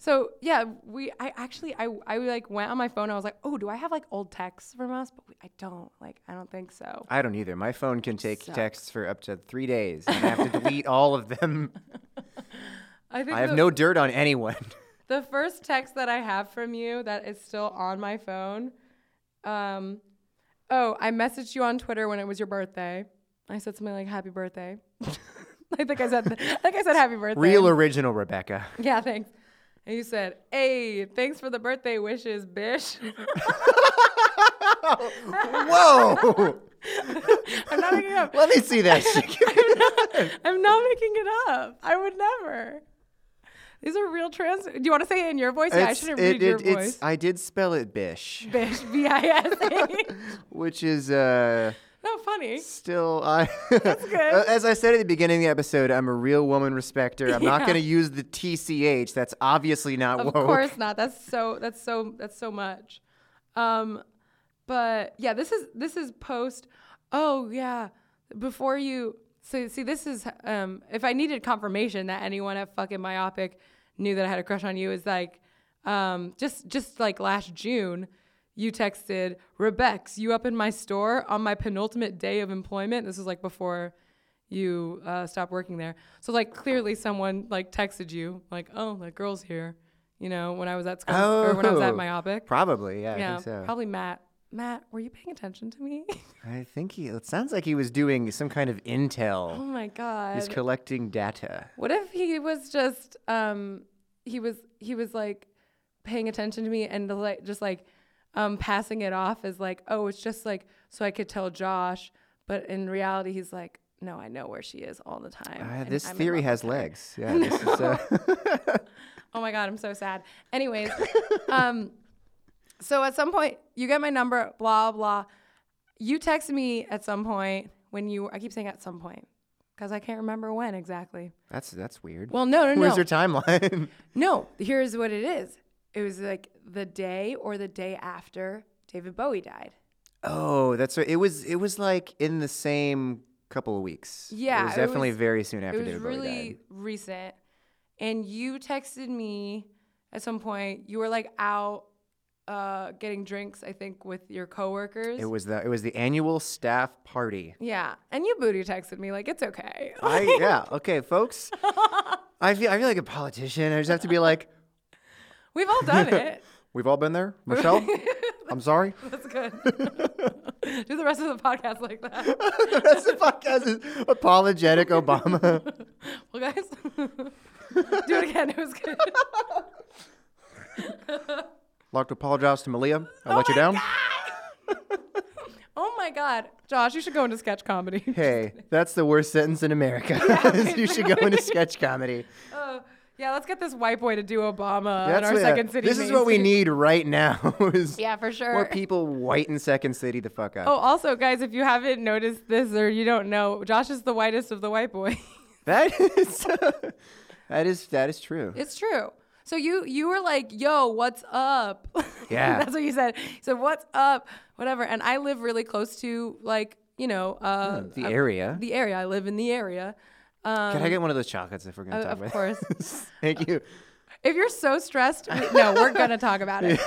so yeah, we. I actually, I, I like went on my phone. I was like, oh, do I have like old texts from us? But we, I don't. Like, I don't think so. I don't either. My phone can take Sucks. texts for up to three days, and I have to delete all of them. I think I have the, no dirt on anyone. the first text that I have from you that is still on my phone. Um, oh, I messaged you on Twitter when it was your birthday. I said something like "Happy birthday." I think I said. I think I said "Happy birthday." Real original, Rebecca. Yeah, thanks. And you said, "Hey, thanks for the birthday wishes, bish." Whoa! I'm not making it up. Let me see that shit. I'm not making it up. I would never. These are real trans. Do you want to say it in your voice? yeah, I shouldn't it- read your it- it's- voice. I did spell it bish, Bish, B I S H. which is uh. No, funny. Still, I. That's good. As I said at the beginning of the episode, I'm a real woman respecter. I'm not going to use the TCH. That's obviously not Of woke. course not. That's so. That's so. That's so much. Um, but yeah, this is this is post. Oh yeah, before you. So see, this is um. If I needed confirmation that anyone at fucking myopic knew that I had a crush on you, is like, um, just just like last June. You texted Rebex, you up in my store on my penultimate day of employment. This was like before you uh, stopped working there. So like clearly someone like texted you like, oh, that girl's here. You know, when I was at school or when I was at Oh, myopic. Probably, yeah, yeah, I think so. probably Matt. Matt, were you paying attention to me? I think he. It sounds like he was doing some kind of intel. oh my god. He's collecting data. What if he was just um he was he was like paying attention to me and like just like um passing it off as like oh it's just like so I could tell Josh but in reality he's like no I know where she is all the time. Uh, this I'm theory has legs. Yeah. This is, uh, Oh my god, I'm so sad. Anyways, um so at some point you get my number blah blah. You text me at some point when you I keep saying at some point cuz I can't remember when exactly. that's that's weird. Well, no, no, no. Where's your timeline? No, here's what it is. It was like the day or the day after David Bowie died. oh, that's right. It was. It was like in the same couple of weeks. Yeah, It was it definitely was- very soon after it was David Bowie really died. recent. And you texted me at some point. You were like out uh, getting drinks, I think, with your coworkers. It was the. It was the annual staff party. yeah, and you booty texted me like it's okay. I yeah. Okay, folks. I feel I feel like a politician. I just have to be like, We've all done it. we've all been there. Michelle, I'm sorry. That's good. Do the rest of the podcast like that. the rest of the podcast is apologetic Obama. Well, guys, do it again. It was good. like to apologize to Malia. I let you down. Oh my God, Josh, you should go into sketch comedy. Hey, that's the worst sentence in America. you should go into sketch comedy. Uh, yeah, let's get this white boy to do Obama in our what- second city. This is what we need right now. Is Yeah, for sure. More people white in Second City the fuck up. Oh, also, guys, if you haven't noticed this or you don't know, Josh is the whitest of the white boys. That is that is that is true. it's true. So you you were like, "Yo, what's up?" Yeah. that's what you said. You said, "What's up?" Whatever. And I live really close to like you know uh, the uh, area. the area. I live in the area. Um, Can I get one of those chocolates if we're gonna uh, talk of about course. this? Thank you. If you're so stressed, we, no, we're gonna talk about it. it's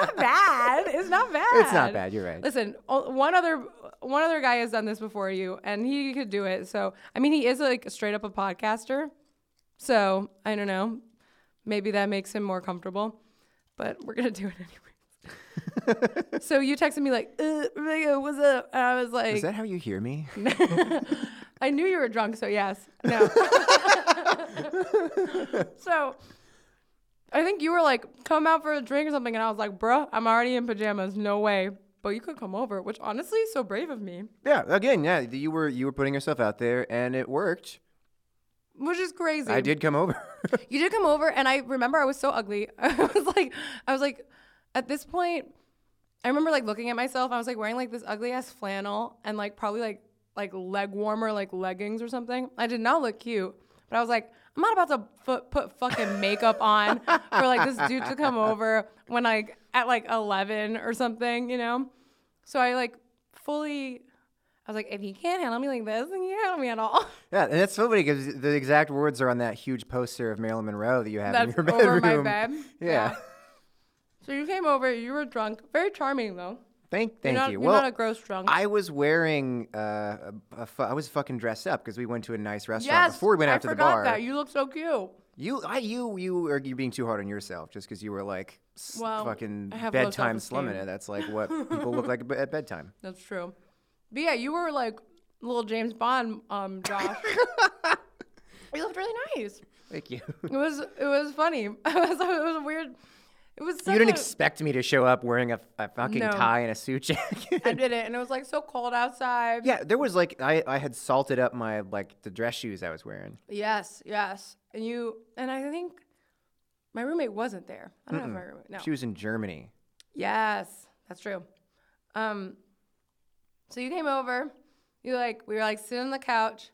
not bad. It's not bad. It's not bad. You're right. Listen, one other one other guy has done this before you, and he could do it. So I mean, he is like straight up a podcaster. So I don't know. Maybe that makes him more comfortable, but we're gonna do it anyway. So you texted me like, uh, Rebecca, what's up? And I was like, Is that how you hear me? I knew you were drunk, so yes. No. so I think you were like, come out for a drink or something. And I was like, bruh, I'm already in pajamas. No way. But you could come over, which honestly is so brave of me, yeah. Again, yeah. You were you were putting yourself out there, and it worked. which is crazy. I did come over. You did come over, and I remember I was so ugly. I was like, I was like, at this point, I remember like looking at myself. I was like wearing like this ugly ass flannel and like probably like like leg warmer like leggings or something. I did not look cute, but I was like, I'm not about to fu- put fucking makeup on for like this dude to come over when like at like 11 or something, you know. So I like fully. I was like, if you can't handle me like this, then you can't handle me at all. yeah, and that's so funny because the exact words are on that huge poster of Marilyn Monroe that you have in your bedroom. over my bed. Yeah. So you came over. You were drunk. Very charming though. Thank, thank you're not, you. You're well, not a gross drunk. I was wearing, uh, a, a fu- I was fucking dressed up because we went to a nice restaurant yes. before we went I out to the forgot bar. that. You look so cute. You, I, you, you are you being too hard on yourself just because you were like Well, fucking I have low bedtime slumming it. That's like what people look like at bedtime. That's true. But yeah, you were like little James Bond, um, Josh. you looked really nice. Thank you. It was it was funny. It was it was a weird. It was. You didn't a, expect me to show up wearing a, a fucking No. tie and a suit jacket. I did it, and it was like so cold outside. yeah, there was like I, I had salted up my like the dress shoes I was wearing. Yes, yes. And you and I think my roommate wasn't there. I don't know if my roommate. No. She was in Germany. Yes, that's true. Um, so you came over. You like we were like sitting on the couch,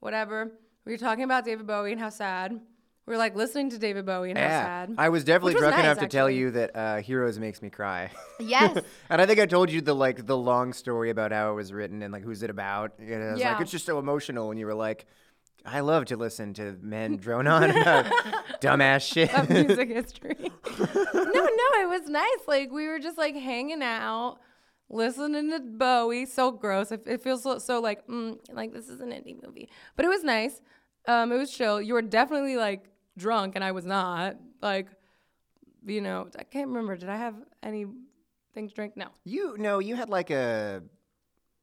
whatever. We were talking about David Bowie and how sad. We were like listening to David Bowie and how Yeah, sad. I was definitely Which was drunk nice, enough to tell you that uh, "Heroes" makes me cry. yes. and I think I told you the like the long story about how it was written and like who's it about. You know, I was Yeah. like it's just so emotional, and you were like, "I love to listen to men drone on about dumbass shit." of music history. no, no, it was nice. Like we were just like hanging out, listening to Bowie. So gross. It, it feels so, so like mm, like this is an indie movie, but it was nice. Um, it was chill. You were definitely like drunk, and I was not. Like, you know, I can't remember. Did I have anything to drink? No. You no, you had like a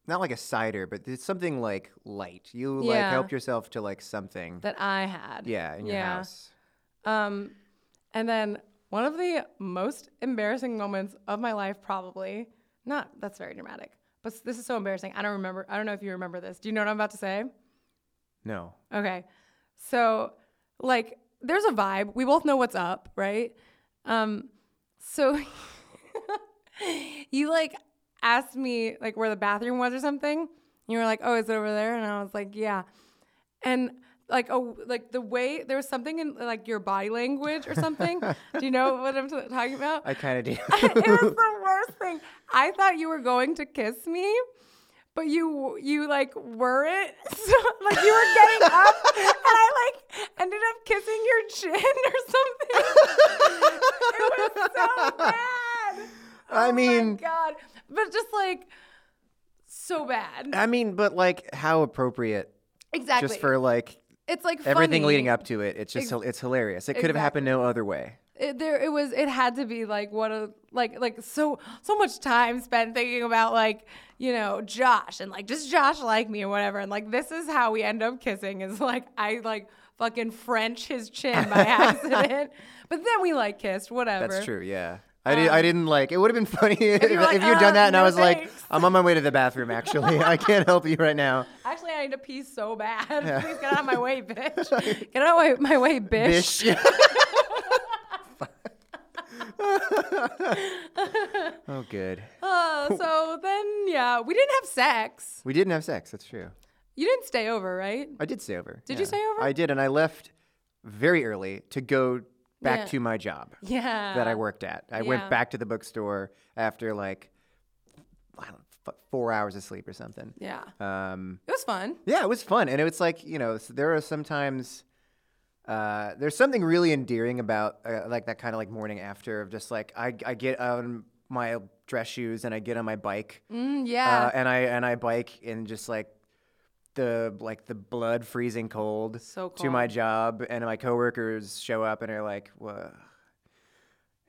not like a cider, but it's something like light. You like Yeah. helped yourself to like something. That I had. yeah, in your yeah. house. Um, and then one of the most embarrassing moments of my life, probably not. That's very dramatic, but this is so embarrassing. I don't remember. I don't know if you remember this. Do you know what I'm about to say? No. Okay, so like, there's a vibe. We both know what's up, right? Um, so you like asked me like where the bathroom was or something. You were like, "Oh, is it over there?" And I was like, "Yeah." And like oh like the way there was something in like your body language or something. Do you know what I'm t- talking about? I kind of do. it was the worst thing. I thought you were going to kiss me, but you you like weren't. So like you were getting up, and I like ended up kissing your chin or something. it was so bad. I Oh my mean- God, but just like so bad. I mean, but like how appropriate Exactly. just for like it's like everything funny. leading up to it. It's just it's hilarious. It could have happened no other way. It, there it was it had to be like what a like like so so much time spent thinking about like you know josh and like just josh like me or whatever and like this is how we end up kissing is like i like fucking french his chin by accident but then we like kissed whatever That's true. Yeah. I, did, I didn't like it would have been funny if, Um, you if, like, you'd done "Uh, that and I no was like. I'm on my way to the bathroom actually I can't help you right now actually i need to pee so bad please get out of my way bitch get out of my, my way bitch, Bish. oh good. Uh, so then yeah we didn't have sex. We didn't have sex that's true. You didn't stay over right? I did stay over Did you yeah. stay over? I did and I left very early to go back Yeah. to my job yeah. that I worked at. I went back to the bookstore after like I don't know, four hours of sleep or something. Yeah. Um it was fun. Yeah, it was fun, and it was like you know, there are sometimes uh, there's something really endearing about uh, like that kind of like morning after of just like I I get on my dress shoes and I get on my bike mm, yeah uh, and I and I bike in just like the like the blood freezing cold So to my job, and my coworkers show up and are like, "What?"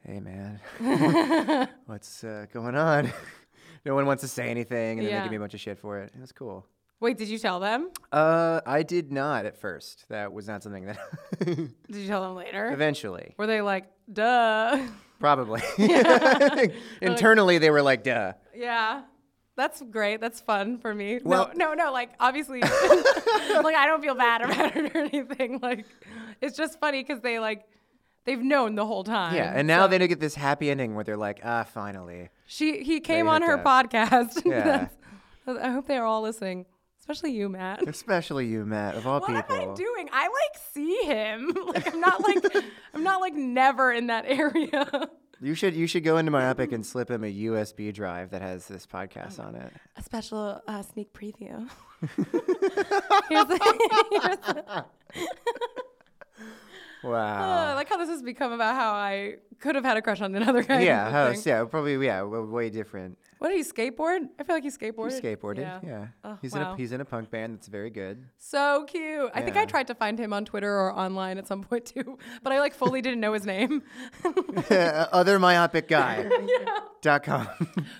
hey man, what's uh, going on? no one wants to say anything, and then Yeah. they give me a bunch of shit for it. It was cool. Wait, did you tell them? Uh, I did not at first. That was not something that. Did you tell them later? Eventually, Were they like, duh? probably. Internally, they were like, "Duh." Yeah. That's great. That's fun for me. Well- no, no, no. Like obviously, like I don't feel bad about it or anything. Like it's just funny because they like they've known the whole time. Yeah, and now So they get this happy ending where they're like, "Ah, finally." she he came on her up. podcast. Yeah. I hope they are all listening, especially you, Matt. Especially you, Matt, of all What people. What am I doing? I like see him. Like I'm not like I'm not like never in that area. You should you should go into Myopic and slip him a USB drive that has this podcast on it. A special uh, sneak preview. here's here's the Uh, I Wow. like how this has become about how I could have had a crush on another guy. yeah, host. Yeah, probably. Yeah, way different. What did he skateboard? I feel like he skateboarded. He skateboarded. Yeah, Oh, he's in wow. a he's in a punk band that's very good. So cute. Yeah. I think I tried to find him on Twitter or online at some point too, but I like fully didn't know his name. Other myopic guy. Dot com.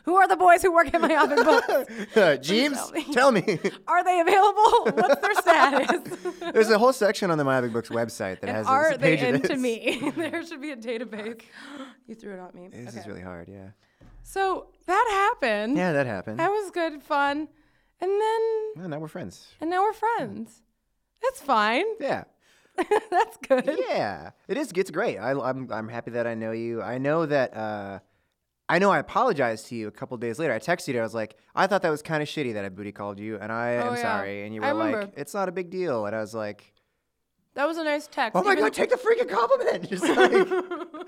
who are the boys who work at Myopic books? Uh, Jeeves, tell me. tell me. Are they available? What's their status? There's a whole section on the Myopic Books website that and has are a they page of into me? there should be a database. you threw it at me. This is really hard. Yeah. So that happened. Yeah, that happened. That was good fun. And then Well, now we're friends. and now we're friends. That's fine. Yeah. That's good. Yeah, it is. It's great. I, I'm I'm happy that I know you. I know that. Uh, I know I apologized to you a couple days later. I texted you. I was like, I thought that was kind of shitty that I booty called you, and I Oh, am yeah. sorry. And you I were like, remember. it's not a big deal. And I was like, That was a nice text. oh my even- god, take the freaking compliment. Just like,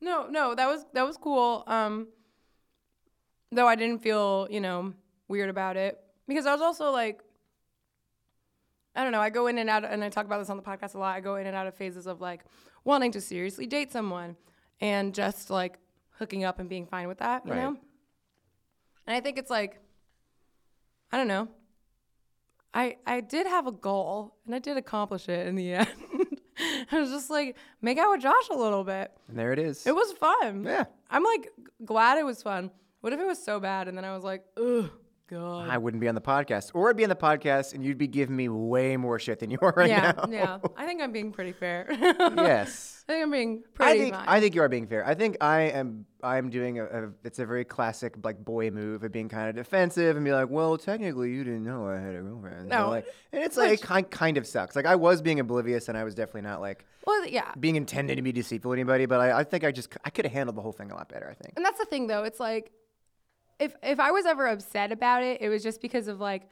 No, no, that was that was cool. Um though I didn't feel, you know, weird about it because I was also like I don't know, I go in and out and I talk about this on the podcast a lot. I go in and out of phases of like wanting to seriously date someone and just like hooking up and being fine with that, you Right. know? And I think it's like I don't know. I I did have a goal and I did accomplish it in the end. I was just like make out with Josh a little bit. and there it is. It was fun. Yeah. I'm like glad it was fun. What if it was so bad and then I was like, ugh, God. I wouldn't be on the podcast, or I'd be on the podcast, and you'd be giving me way more shit than you are right yeah, now. yeah. I think I'm being pretty fair. yes. I think I'm being pretty. I think fine. I think you are being fair. I think I am I'm doing a, a it's a very classic like boy move of being kind of defensive and be like, well, technically you didn't know I had a girlfriend. No. like, and it's like kind kind of sucks. Like I was being oblivious and I was definitely not like well, yeah. being intended to be deceitful to anybody. But I, I think I just I could have handled the whole thing a lot better. I think. And that's the thing though. It's like if if I was ever upset about it, it was just because of like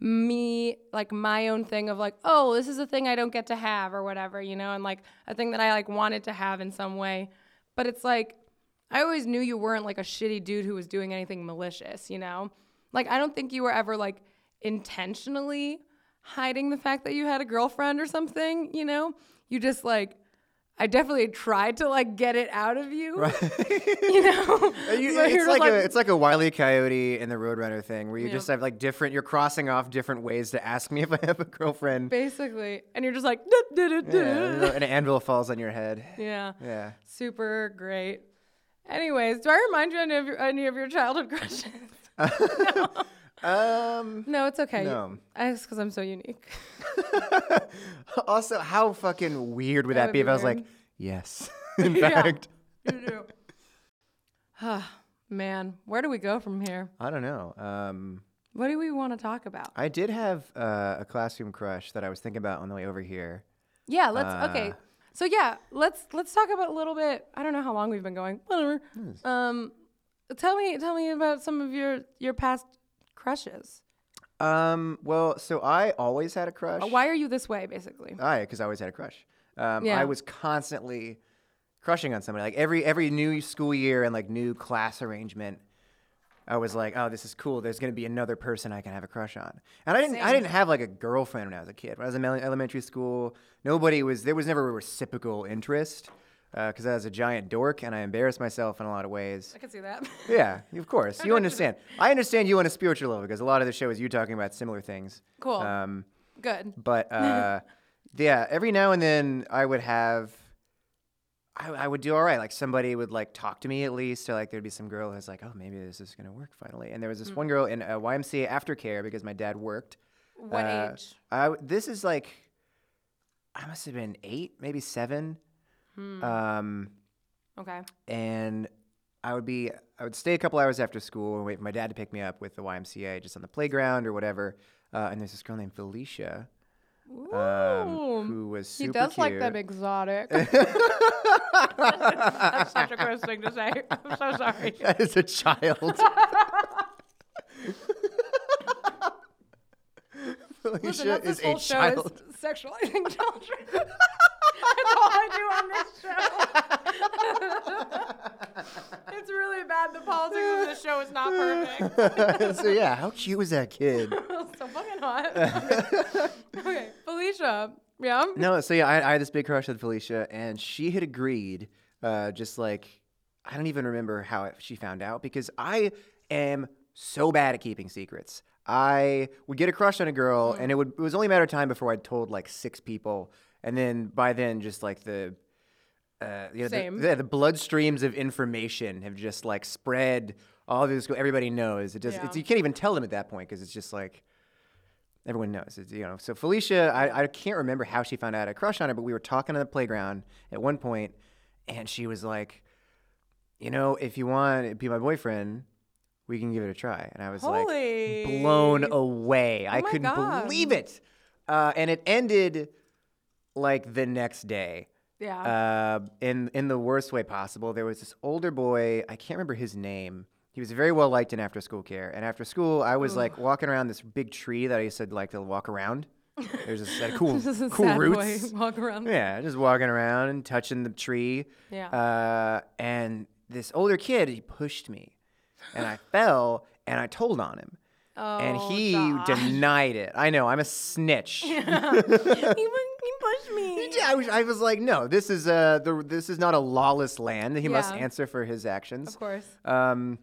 me like my own thing of like, oh, this is a thing I don't get to have or whatever, you know, and like a thing that I like wanted to have in some way. But it's like I always knew you weren't like a shitty dude who was doing anything malicious, you know? Like I don't think you were ever like intentionally hiding the fact that you had a girlfriend or something, you know? You just like I definitely tried to like get it out of you. You know? You- it's you're like, a it's like a wile E. coyote in the Roadrunner thing where you Yeah. just have like different you're crossing off different ways to ask me if I have a girlfriend. Basically. And you're just like, "Duh, duh, duh, duh, Yeah, and an anvil falls on your head. yeah. Yeah. Super great. Anyways, do I remind you any of your, any of your childhood crushes? Um. no, it's okay. No. It's because I'm so unique. also, how fucking weird would that, would be be if I was weird. like, yes, in Yeah. fact? You do. Ah, Man, where do we go from here? I don't know. Um, What do we want to talk about? I did have uh, a classroom crush that I was thinking about on the way over here. Yeah, let's okay. Uh, So yeah, let's let's talk about a little bit. I don't know how long we've been going. Whatever. Um, tell me tell me about some of your your past crushes. Um, well, so I always had a crush. Why are you this way, basically? I, because I always had a crush. Um, Yeah. I was constantly crushing on somebody. Like every every new school year and like new class arrangement, I was like, oh, this is cool. There's gonna be another person I can have a crush on. And I didn't I Same. didn't have like a girlfriend when I was a kid. When I was in ele- elementary school, nobody was there was never a reciprocal interest. Because I was a giant dork and I embarrassed myself in a lot of ways. I can see that. Yeah, of course. You understand. I understand you on a spiritual level because a lot of the show is you talking about similar things. Cool. Um, Good. but uh, yeah, every now and then I would have. I, I would do all right. Like somebody would like talk to me at least, or like there'd be some girl who's like, oh, maybe this is gonna work finally. And there was this Mm. one girl in uh, YMCA aftercare because my dad worked. What Uh, age? I this is like, I must have been eight, maybe seven. Hmm. Um, Okay. and I would be I would stay a couple hours after school and wait for my dad to pick me up with the YMCA just on the playground or whatever. Uh, and there's this girl named Felicia um, who was he super does like them exotic. That's such a gross thing to say. I'm so sorry. As a child. Felicia Listen, is a child. is sexualizing children. That's all I do on this show. it's really bad. The politics of this show is not perfect. so yeah, how cute was that kid? so fucking hot. okay, Felicia. Yeah. No, so yeah, I, I had this big crush on Felicia, and she had agreed. Uh, just like I don't even remember how it, she found out because I am so bad at keeping secrets. I would get a crush on a girl, and it would it was only a matter of time before I'd told like six people, and then by then just like the uh, you know, Same. The, the, the bloodstreams of information have just like spread all this. Everybody knows. It just it's, Yeah. you can't even tell them at that point because it's just like everyone knows. It's, you know. So Felicia, I, I can't remember how she found out I had a crush on her, but we were talking on the playground at one point, and she was like, "You know, if you want to be my boyfriend." We can give it a try, and I was like blown Holy. away. I couldn't God. believe it, uh, and it ended like the next day Yeah. uh, in in the worst way possible. There was this older boy. I can't remember his name. He was very well liked in after school care. And after school, I was like walking around this big tree that I used to like to walk around. There's this cool this is a cool roots. boy walk around. Yeah, just walking around and touching the tree. Yeah. Uh, and this older kid, he pushed me, and I fell, and I told on him. and Oh, he Josh. denied it. I know, I'm a snitch. he, pushed me. I was, I was like, no, this is uh, the this is not a lawless land. He must Yeah. answer for his actions. Of course. Um,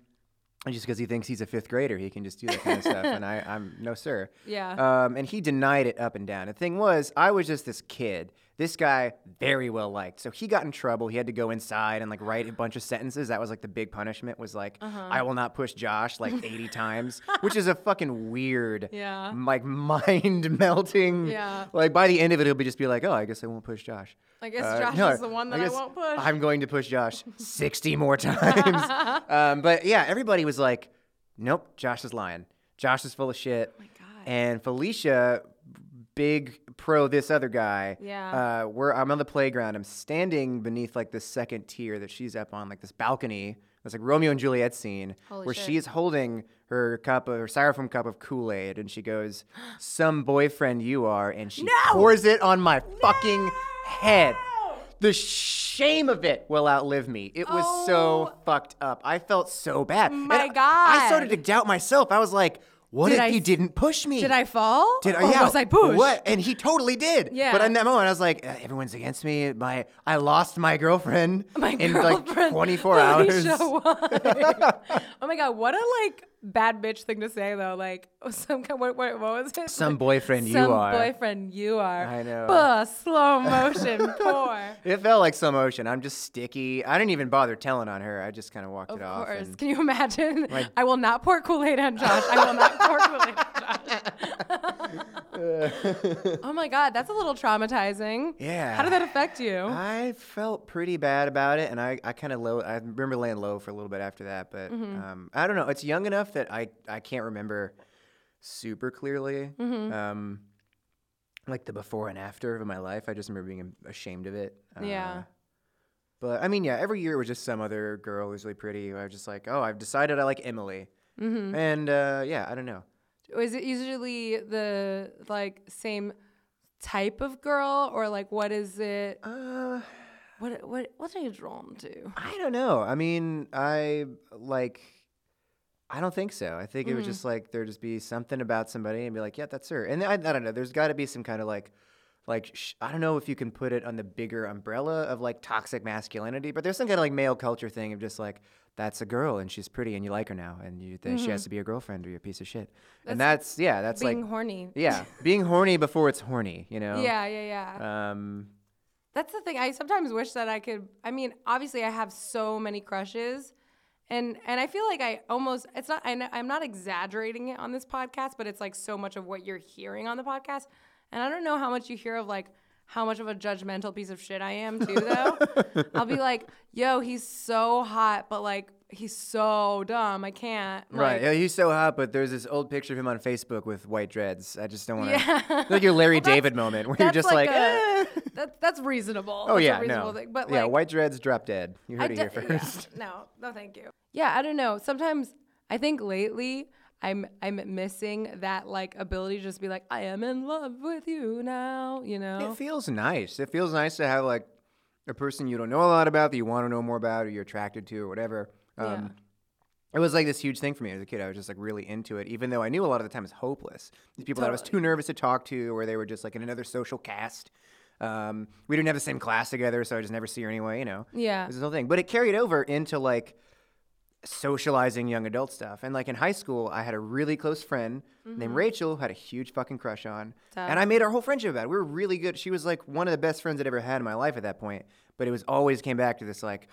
and just because he thinks he's a fifth grader, he can just do that kind of stuff. And I, I'm no sir. Yeah. Um, and he denied it up and down. The thing was, I was just this kid. This guy very well liked. So he got in trouble. He had to go inside and like write a bunch of sentences. That was like the big punishment. Was like, Uh-huh. I will not push Josh like 80 times, which is a fucking weird, Yeah. like mind melting. Yeah. Like by the end of it, he'll be just be like, oh, I guess I won't push Josh. I guess Uh, Josh no, is the one that I, guess won't push. I'm going to push Josh 60 more times. um, but yeah, everybody was like, nope, Josh is lying. Josh is full of shit. Oh my God. And Felicia, big pro this other guy. Yeah. Uh, we're, I'm on the playground. I'm standing beneath like the second tier that she's up on, like this balcony. It's like Romeo and Juliet scene Holy where shit. she's holding her cup of her styrofoam cup of Kool Aid, and she goes, "Some boyfriend you are," and she No! pours it on my fucking head. The shame of it will outlive me. It was so Oh. fucked up. I felt so bad. And My I- I started to doubt myself. I was like, what Did if I he didn't push me? Did I fall? Did I? or yeah. was I pushed? What? And he totally did. Yeah. But in that moment, I was like, uh, everyone's against me. My, I lost my girlfriend My in girlfriend. like 24 hours. Oh my god, what a like bad bitch thing to say though. Like some kind- what what, what was it? Some boyfriend you Some are. boyfriend you are. I know. Buh, slow motion pour. It felt like some ocean. I'm just sticky. I didn't even bother telling on her. I just kind of walked Of it off. Of course. Can you imagine? I will not pour Kool-Aid on Josh. I will not pour Kool-Aid on Josh. oh my god, that's a little traumatizing. Yeah. How did that affect you? I felt pretty bad about it, and I, I kind of low. I remember laying low for a little bit after that, but Mm-hmm. um, I don't know. It's young enough that I I can't remember super clearly. Mm-hmm. Um, like the before and after of my life, I just remember being ashamed of it. Yeah. Uh, But I mean, yeah, every year it was just some other girl who was really pretty. I was just like, oh, I've decided I like Emily, Mm-hmm. and uh, yeah, I don't know. Was it usually the like same type of girl or like what is it? Uh, What what what are you drawn to? I don't know. I mean, I like. I don't think so. I think it would Mm-hmm. just like there'd just be something about somebody and be like, yeah, that's her. And I, I don't know. There's got to be some kind of like, like sh- I don't know if you can put it on the bigger umbrella of like toxic masculinity, but there's some kind of like male culture thing of just like that's a girl and she's pretty and you like her now and you think she has to be a girlfriend or you're a piece of shit. and that's yeah, that's Mm-hmm. Being like horny. yeah, being horny before it's horny. You know. Yeah, yeah, yeah. Um, That's the thing. I sometimes wish that I could. I mean, obviously, I have so many crushes, and and I feel like I almost. It's not. I, I'm not exaggerating it on this podcast, but it's like so much of what you're hearing on the podcast, and I don't know how much you hear of like how much of a judgmental piece of shit I am too. Though I'll be like, "Yo, he's so hot, but like he's so dumb. I can't." Right. Like, Yeah, he's so hot, but there's this old picture of him on Facebook with white dreads. I just don't want to. Yeah. like your Larry Well, David moment where you're just like, like eh. That, that's reasonable. oh That's yeah, a reasonable no. thing. But yeah, like, white dreads drop dead. You heard I it here de- yeah, first. no, no, thank you. Yeah, I don't know. Sometimes I think lately I'm I'm missing that like ability to just be like I am in love with you now. You know? It feels nice. It feels nice to have like a person you don't know a lot about that you want to know more about or you're attracted to or whatever. Um, Yeah. It was like this huge thing for me as a kid. I was just like really into it, even though I knew a lot of the time it's hopeless. These people that I was too nervous to talk to, or they were just like in another social caste. Um, we didn't have the same class together, so I just never see her anyway. You know, Yeah. it was this whole thing. But it carried over into like socializing young adult stuff. And like in high school, I had a really close friend named Rachel, who had a huge fucking crush on. Tough. And I made our whole friendship about it. We were really good. She was like one of the best friends I'd ever had in my life at that point. But it was always came back to this like,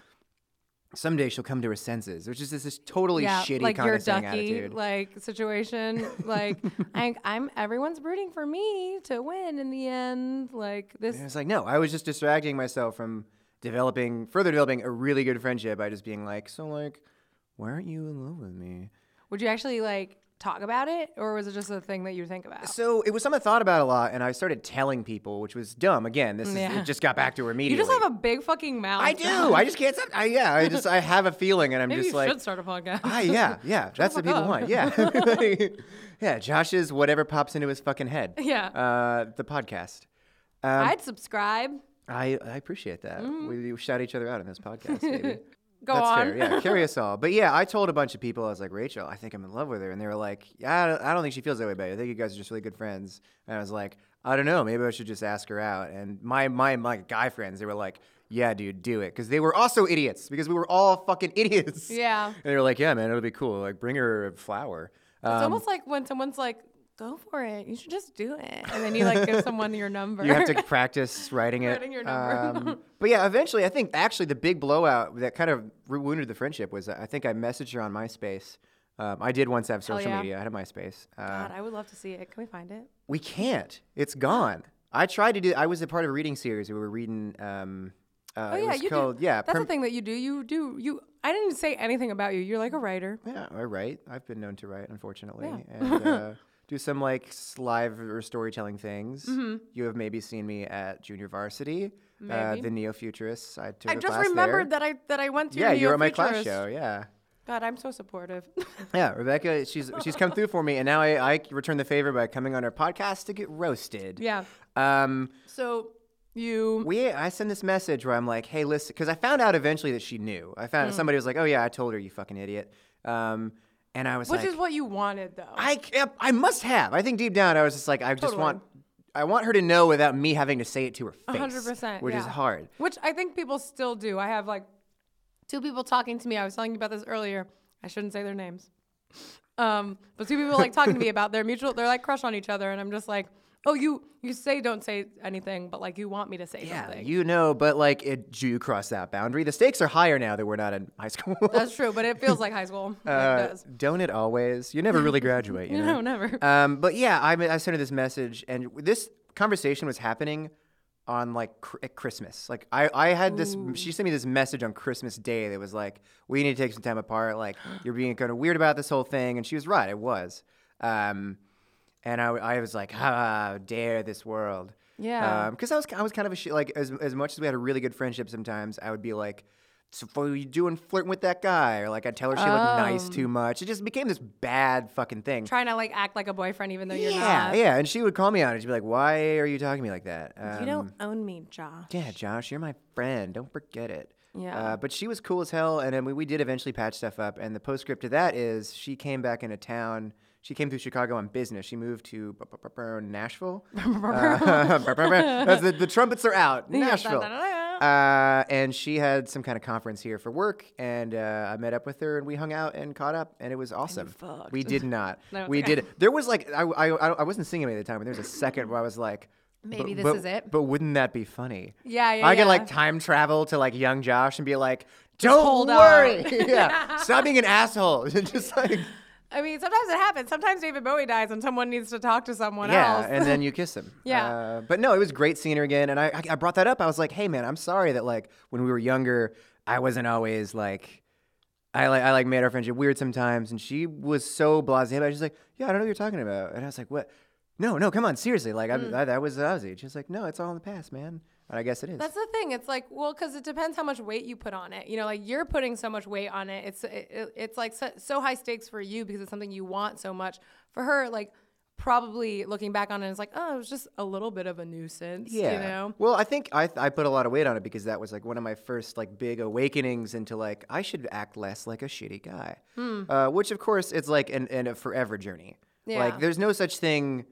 someday she'll come to her senses, which is this, this totally yeah, shitty like condescending Duckie attitude. like situation. like I, I'm everyone's rooting for me to win in the end. Like this. And it's like, no, I was just distracting myself from developing, further developing a really good friendship by just being like, so like, why aren't you in love with me? Would you actually like talk about it, or was it just a thing that you think about? So it was something I thought about a lot, and I started telling people, which was dumb. Again, this is, Yeah. it just got back to her You just have a big fucking mouth. I do. I just can't stop. I, yeah, I just I have a feeling, and I'm Maybe just you like, should start a podcast. ah, yeah, yeah. That's what people up. want. Yeah, yeah. Josh's whatever pops into his fucking head. Yeah. Uh, the podcast. Um, I'd subscribe. I I appreciate that. We, we shout each other out in this podcast, baby. Go That's on. fair. Yeah, carry us all. But yeah, I told a bunch of people I was like, Rachel, I think I'm in love with her, and they were like, Yeah, I don't, I don't think she feels that way about you. I think you guys are just really good friends. And I was like, I don't know, maybe I should just ask her out. And my my my guy friends, they were like, Yeah, dude, do it, because they were also idiots because we were all fucking idiots. Yeah. And they were like, Yeah, man, it'll be cool. Like, bring her a flower. It's Um, almost like when someone's like, "Go for it. You should just do it," and then you like give someone your number. you have to practice writing it. Writing your number. Um, but yeah, eventually, I think actually the big blowout that kind of wounded the friendship was I think I messaged her on MySpace. Um, I did once have social yeah. media. I had a MySpace. Uh, God, I would love to see it. Can we find it? we can't. It's gone. I tried to do. I was a part of a reading series. We were reading. Um, uh, Oh yeah, you called do. yeah. That's the thing that you do. You do you. I didn't say anything about you. You're like a writer. Yeah, I write. I've been known to write, unfortunately, Yeah. and uh, do some like live or storytelling things. You have maybe seen me at Junior Varsity, uh, Mm-hmm. The Neo Futurists. I took I a just class remembered there. that I that I went to. Yeah, you were at my class show. Yeah, God, I'm so supportive. yeah. Rebecca, she's she's come through for me, and now I, I return the favor by coming on our podcast to get roasted. yeah. Um, So you. we I send this message where I'm like, hey, listen, because I found out eventually that she knew. I found somebody was like, oh yeah, I told her, you fucking idiot. Um, and I was Which like, is what you wanted, though. I I must have. I think deep down I was just like, I just Totally. want. I want her to know without me having to say it to her face. 100%, Which is yeah. hard. Which I think people still do. I have like two people talking to me. I was telling you about this earlier. I shouldn't say their names. Um, but two people like talking to me about their mutual, they're like crush on each other, and I'm just like, oh, you you say don't say anything, but like you want me to say Yeah, something. you know, but like, it, do you cross that boundary. The stakes are higher now that we're not in high school. That's true, but it feels like high school. Uh, it does. don't it always? You never really graduate, you know? No, never. Um, but yeah, I, I sent her this message, and this conversation was happening on like cr- at Christmas. Like I, I had this. She sent me this message on Christmas Day that was like, "We need to take some time apart. Like you're being kind of weird about this whole thing," and she was right. It was. Um, and I, I was like, "How dare this world?" Yeah. Because I was, I was kind of a shit. Like as as much as we had a really good friendship, sometimes I would be like. So what are you doing flirting with that guy? Or like I'd tell her she looked nice Um. too much. It just became this bad fucking thing. Trying to like act like a boyfriend even though you're Yeah, not. yeah. And she would call me on it. She'd be like, "Why are you talking to me like that?" Um, You don't own me, Josh. Yeah, Josh, you're my friend. Don't forget it. Yeah. Uh, but she was cool as hell, and then we, we did eventually patch stuff up. And the postscript to that is she came back into town. She came through Chicago on business. She moved to Nashville. Uh, the, the trumpets are out. Nashville. Uh, and she had some kind of conference here for work, and uh, I met up with her, and we hung out and caught up, and it was awesome. We did not. No, we okay. did. There was like I, I I wasn't singing at the time, but there was a second where I was like, maybe But- this but- is it. But wouldn't that be funny? Yeah, yeah. I could yeah. like time travel to like young Josh and be like, "Don't hold on." worry, yeah, stop being an asshole." Just like, I mean, sometimes it happens. Sometimes David Bowie dies and someone needs to talk to someone yeah, else. and then you kiss him. Yeah. Uh, but no, it was great seeing her again, and I, I I brought that up. I was like, "Hey, man, I'm sorry that like when we were younger, I wasn't always like." I like I like made our friendship weird sometimes, and she was so blasé. But she's like, "Yeah, I don't know what you're talking about," and I was like, "What? No, no, come on, seriously. Like, Mm. I, I, that was that was age." She's like, "No, it's all in the past, man." And I guess it is. That's the thing. It's like, well, because it depends how much weight you put on it. You know, like you're putting so much weight on it. It's it, it- it's like so, so high stakes for you because it's something you want so much. For her, like probably looking back on it, it's like, oh, it was just a little bit of a nuisance. Yeah. You know. Well, I think I I put a lot of weight on it because that was like one of my first like big awakenings into like I should act less like a shitty guy. Uh, which of course it's like an, an a forever journey. Yeah. Like there's no such thing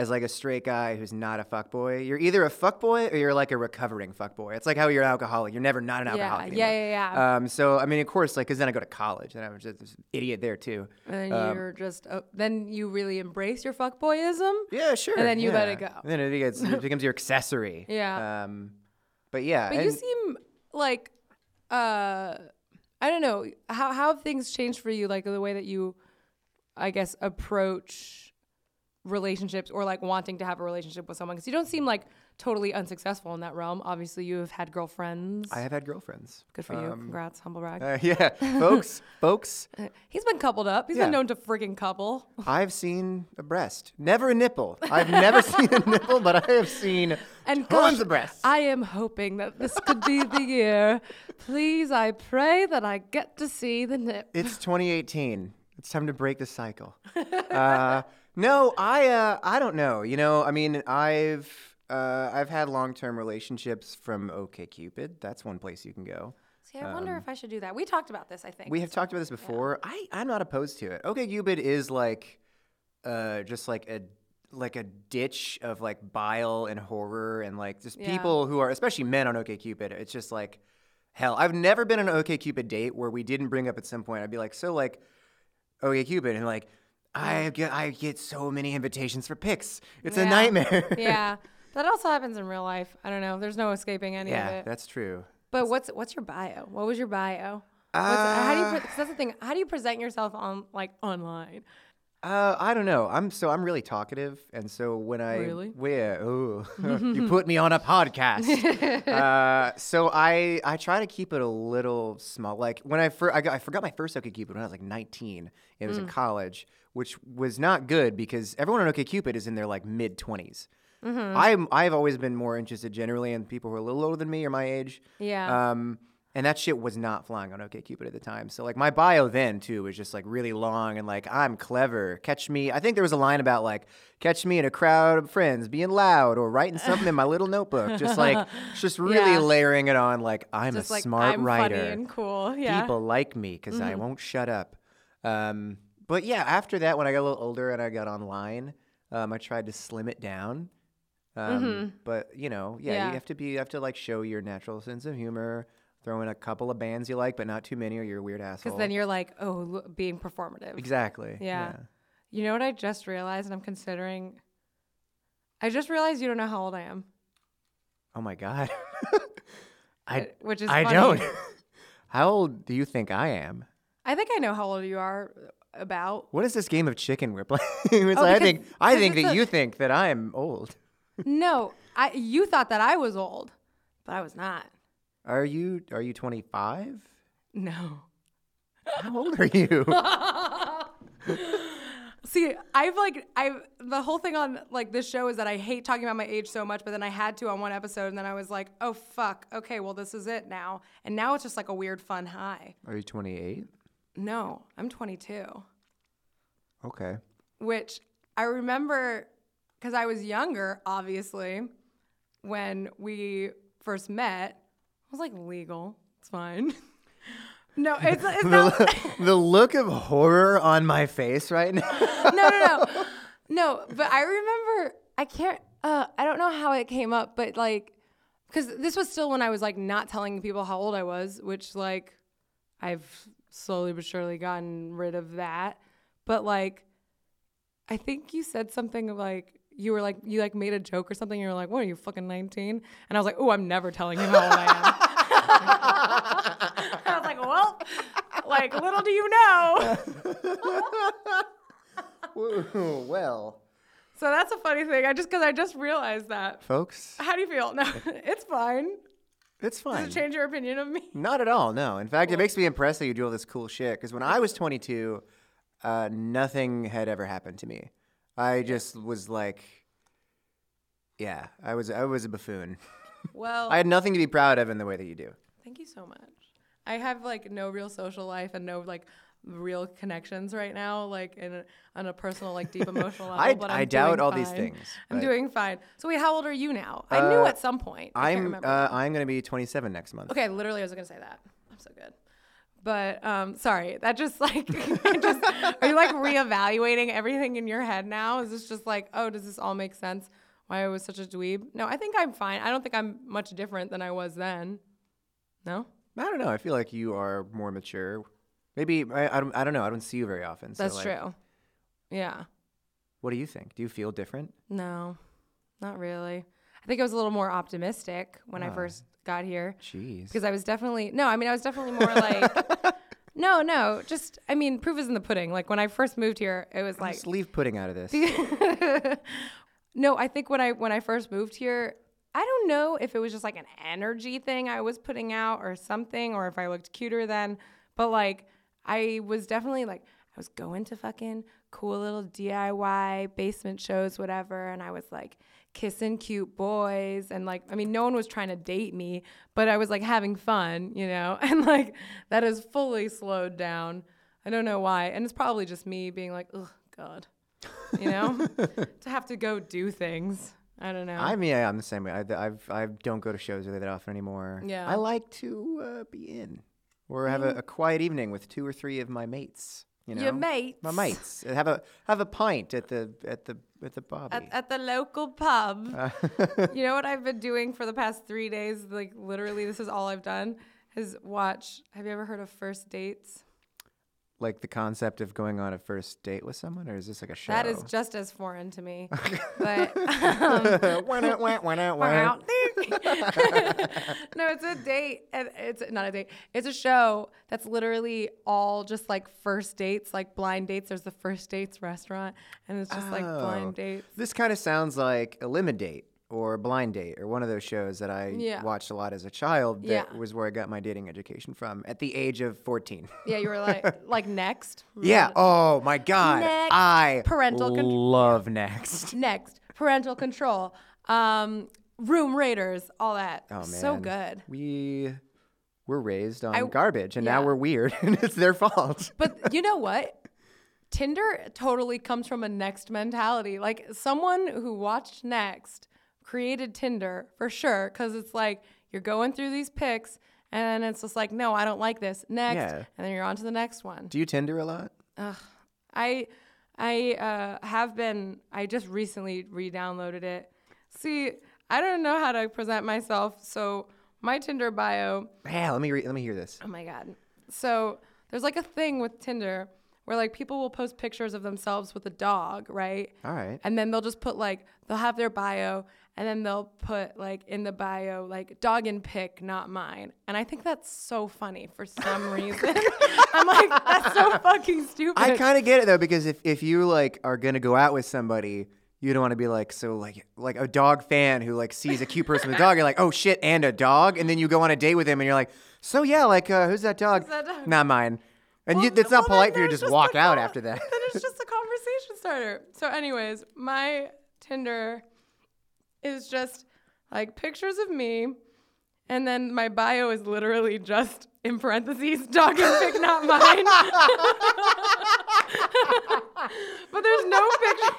as like a straight guy who's not a fuckboy. You're either a fuckboy or you're like a recovering fuckboy. It's like how you're an alcoholic. You're never not an alcoholic. yeah, anymore. yeah, yeah. Um, so I mean, of course, like, cause then I go to college and I was just this idiot there too. And Um, you're just uh, then you really embrace your fuckboyism. Yeah, sure. And then you let it go. And then it, gets, it becomes your accessory. Yeah. Um, but yeah. But you seem like uh I don't know how how have things changed for you like the way that you I guess approach relationships or like wanting to have a relationship with someone because you don't seem like totally unsuccessful in that realm. Obviously, you have had girlfriends. I have had girlfriends. Good for you. Congrats, humble brag. Uh, yeah, folks, folks, He's been coupled up. He's Yeah. been known to freaking couple. I've seen a breast, never a nipple. I've never seen a nipple, but I have seen And tons gosh, of breasts. I am hoping that this could be the year. Please, I pray that I get to see the nip. it's 2018. It's time to break the cycle. Uh, no, I, uh, I don't know. You know, I mean, I've, uh, I've had long-term relationships from OkCupid. That's one place you can go. See, I wonder if I should do that. We talked about this, I think. Um, We have talked about this before. I I'm not opposed to it. Okay, Cupid is like, uh, just like a like a ditch of like bile and horror and like just Yeah. people who are especially men on OK Cupid. It's just like hell. I've never been on an OK Cupid date where we didn't bring up at some point. I'd be like, so like OK Cupid, and like I get I get so many invitations for pics. It's a nightmare. yeah. That also happens in real life. I don't know. There's no escaping any of it. yeah, that's true. But what's what's your bio? What was your bio? What's, how do you? Uh, Pre- 'cause that's the thing. How do you present yourself on like online? Uh, I don't know. I'm so I'm really talkative, and so when I Really? where oh you put me on a podcast. uh, so I I try to keep it a little small. Like when I first I, got, I forgot my first OkCupid when I was like 19. It Mm. was in college, which was not good because everyone on OkCupid is in their like mid 20s. Mm-hmm. I'm I've always been more interested generally in people who are a little older than me or my age. Yeah. Um, and that shit was not flying on OkCupid at the time. So like my bio then too was just like really long and like I'm clever. Catch me. I think there was a line about like catch me in a crowd of friends being loud or writing something in my little notebook. Just like just really Yeah. layering it on like I'm Just a like smart I'm writer. funny and cool. Yeah. People like me because I won't shut up. Um, but yeah, after that, when I got a little older and I got online, um, I tried to slim it down. Um, But you know, yeah, Yeah. you have to be, you have to like show your natural sense of humor. Throw in a couple of bands you like, but not too many, or you're a weird asshole. Because then you're like, oh, being performative. exactly. Yeah. You know what I just realized, and I'm considering. I just realized you don't know how old I am, Oh my god. I which is I funny. don't. How old do you think I am? I think I know how old you are. About What is this game of chicken we're playing? Oh, it's Oh, like, I think I think that a- you think that I am old. no, I you thought that I was old, but I was not. Are you are you 25? No. How old are you? See, I've like I've the whole thing on like this show is that I hate talking about my age so much, but then I had to on one episode, and then I was like, oh fuck, okay, well this is it now, and now it's just like a weird fun high. Are you 28? No, I'm 22, Okay. which I remember because I was younger, obviously, when we first met. I was like legal, it's fine. no, it's it's not. The, the look of horror on my face right now. no, no, no, no. But I remember I can't. Uh, I don't know how it came up, but like, because this was still when I was like not telling people how old I was, which like, I've slowly but surely gotten rid of that. But like, I think you said something like you were like you like made a joke or something. You were like, "What are you fucking 19?" And I was like, "Oh, I'm never telling him how old I am." I was like, "Well, like little do you know." Well, So that's a funny thing. I just because I just realized that. folks, How do you feel? No, it's fine. it's fine. Does it change your opinion of me? Not at all. No. In fact, it makes me impressed that you do all this cool shit. Because when I was 22, uh, nothing had ever happened to me. I just was like, yeah, I was I was a buffoon. Well, I had nothing to be proud of in the way that you do. Thank you so much. I have like no real social life and no like real connections right now, like in a, on a personal, like deep emotional level. I- but I I'm doubt doing all these fine. things, I'm doing fine. So wait, how old are you now? I knew Uh, at some point. I remember. uh, I'm gonna be 27 next month. okay, literally, I was gonna say that. I'm so good. But um, sorry, that just like just are you like reevaluating everything in your head now? Is this just like, oh, does this all make sense? Why I was such a dweeb? No, I think I'm fine. I don't think I'm much different than I was then. No, I don't know. I feel like you are more mature. Maybe I, I don't I don't know. I don't see you very often. so, that's like, true. Yeah. What do you think? Do you feel different? No, not really. I think I was a little more optimistic when I Ah. first got here Jeez. because I was definitely no. I mean, I was definitely more like no, no. Just I mean, proof is in the pudding. Like when I first moved here, it was like Just leave pudding out of this. no. I think when I when I first moved here, I don't know if it was just like an energy thing I was putting out or something, or if I looked cuter then. But like I was definitely like I was going to fucking cool little DIY basement shows, whatever, and I was like kissing cute boys and like I mean no one was trying to date me, but I was like having fun, you know? And like that is fully slowed down. I don't know why. And it's probably just me being like, "Oh god." You know? to have to go do things. I don't know. I mean, yeah, I'm the same way. I, I've, I don't go to shows really that often anymore. Yeah. I like to uh, be in or have a, a quiet evening with two or three of my mates. You know, Your mates. My mates. Have a have a pint at the at the at the Bobby. at, at the local pub. Uh, you know what I've been doing for the past three days? Like literally, this is all I've done. Is watch. Have you ever heard of first dates? Like the concept of going on a first date with someone, or is this like a show? That is just as foreign to me. but um, nah, wah, wah, nah, wah. Wow. no, it's a date. And it's not a date. It's a show that's literally all just like first dates, like blind dates. There's the first dates restaurant, and it's just like Oh. blind dates. This kind of sounds like Elimidate or Blind Date or one of those shows that I Yeah. watched a lot as a child. That Yeah. was where I got my dating education from at the age of 14. Yeah, you were like like next. Yeah. Oh my God. Next. I Parental con- love Next. Next, parental control, um, room raiders, all that. Oh man. so good. We were raised on I- garbage, and now we're weird, and it's their fault. But you know what? Tinder totally comes from a next mentality. Like someone who watched Next created Tinder for sure because it's like you're going through these pics and it's just like, no, I don't like this. Next, Yeah. and then you're on to the next one. Do you Tinder a lot? I I uh, have been. I just recently re-downloaded it. See, I don't know how to present myself, so my Tinder bio Yeah. Let me re- let me hear this. Oh my god. So there's like a thing with Tinder where like people will post pictures of themselves with a dog, right? All right. And then they'll just put like they'll have their bio and then they'll put like in the bio like dog and pic not mine. And I think that's so funny for some reason. I'm like, that's so fucking stupid. I kind of get it though because if, if you like are gonna go out with somebody, you don't want to be like so like like a dog fan who like sees a cute person with a dog. You're like, oh shit, and a dog, and then you go on a date with him, and you're like, so yeah, like uh, who's that dog? that dog? Not mine. And Well, you, it's not well, polite for you to there's just walk out after that. then it's just a conversation starter. So, anyways, my Tinder is just like pictures of me, and then my bio is literally just in parentheses, dog and pic, not mine. but there's no picture.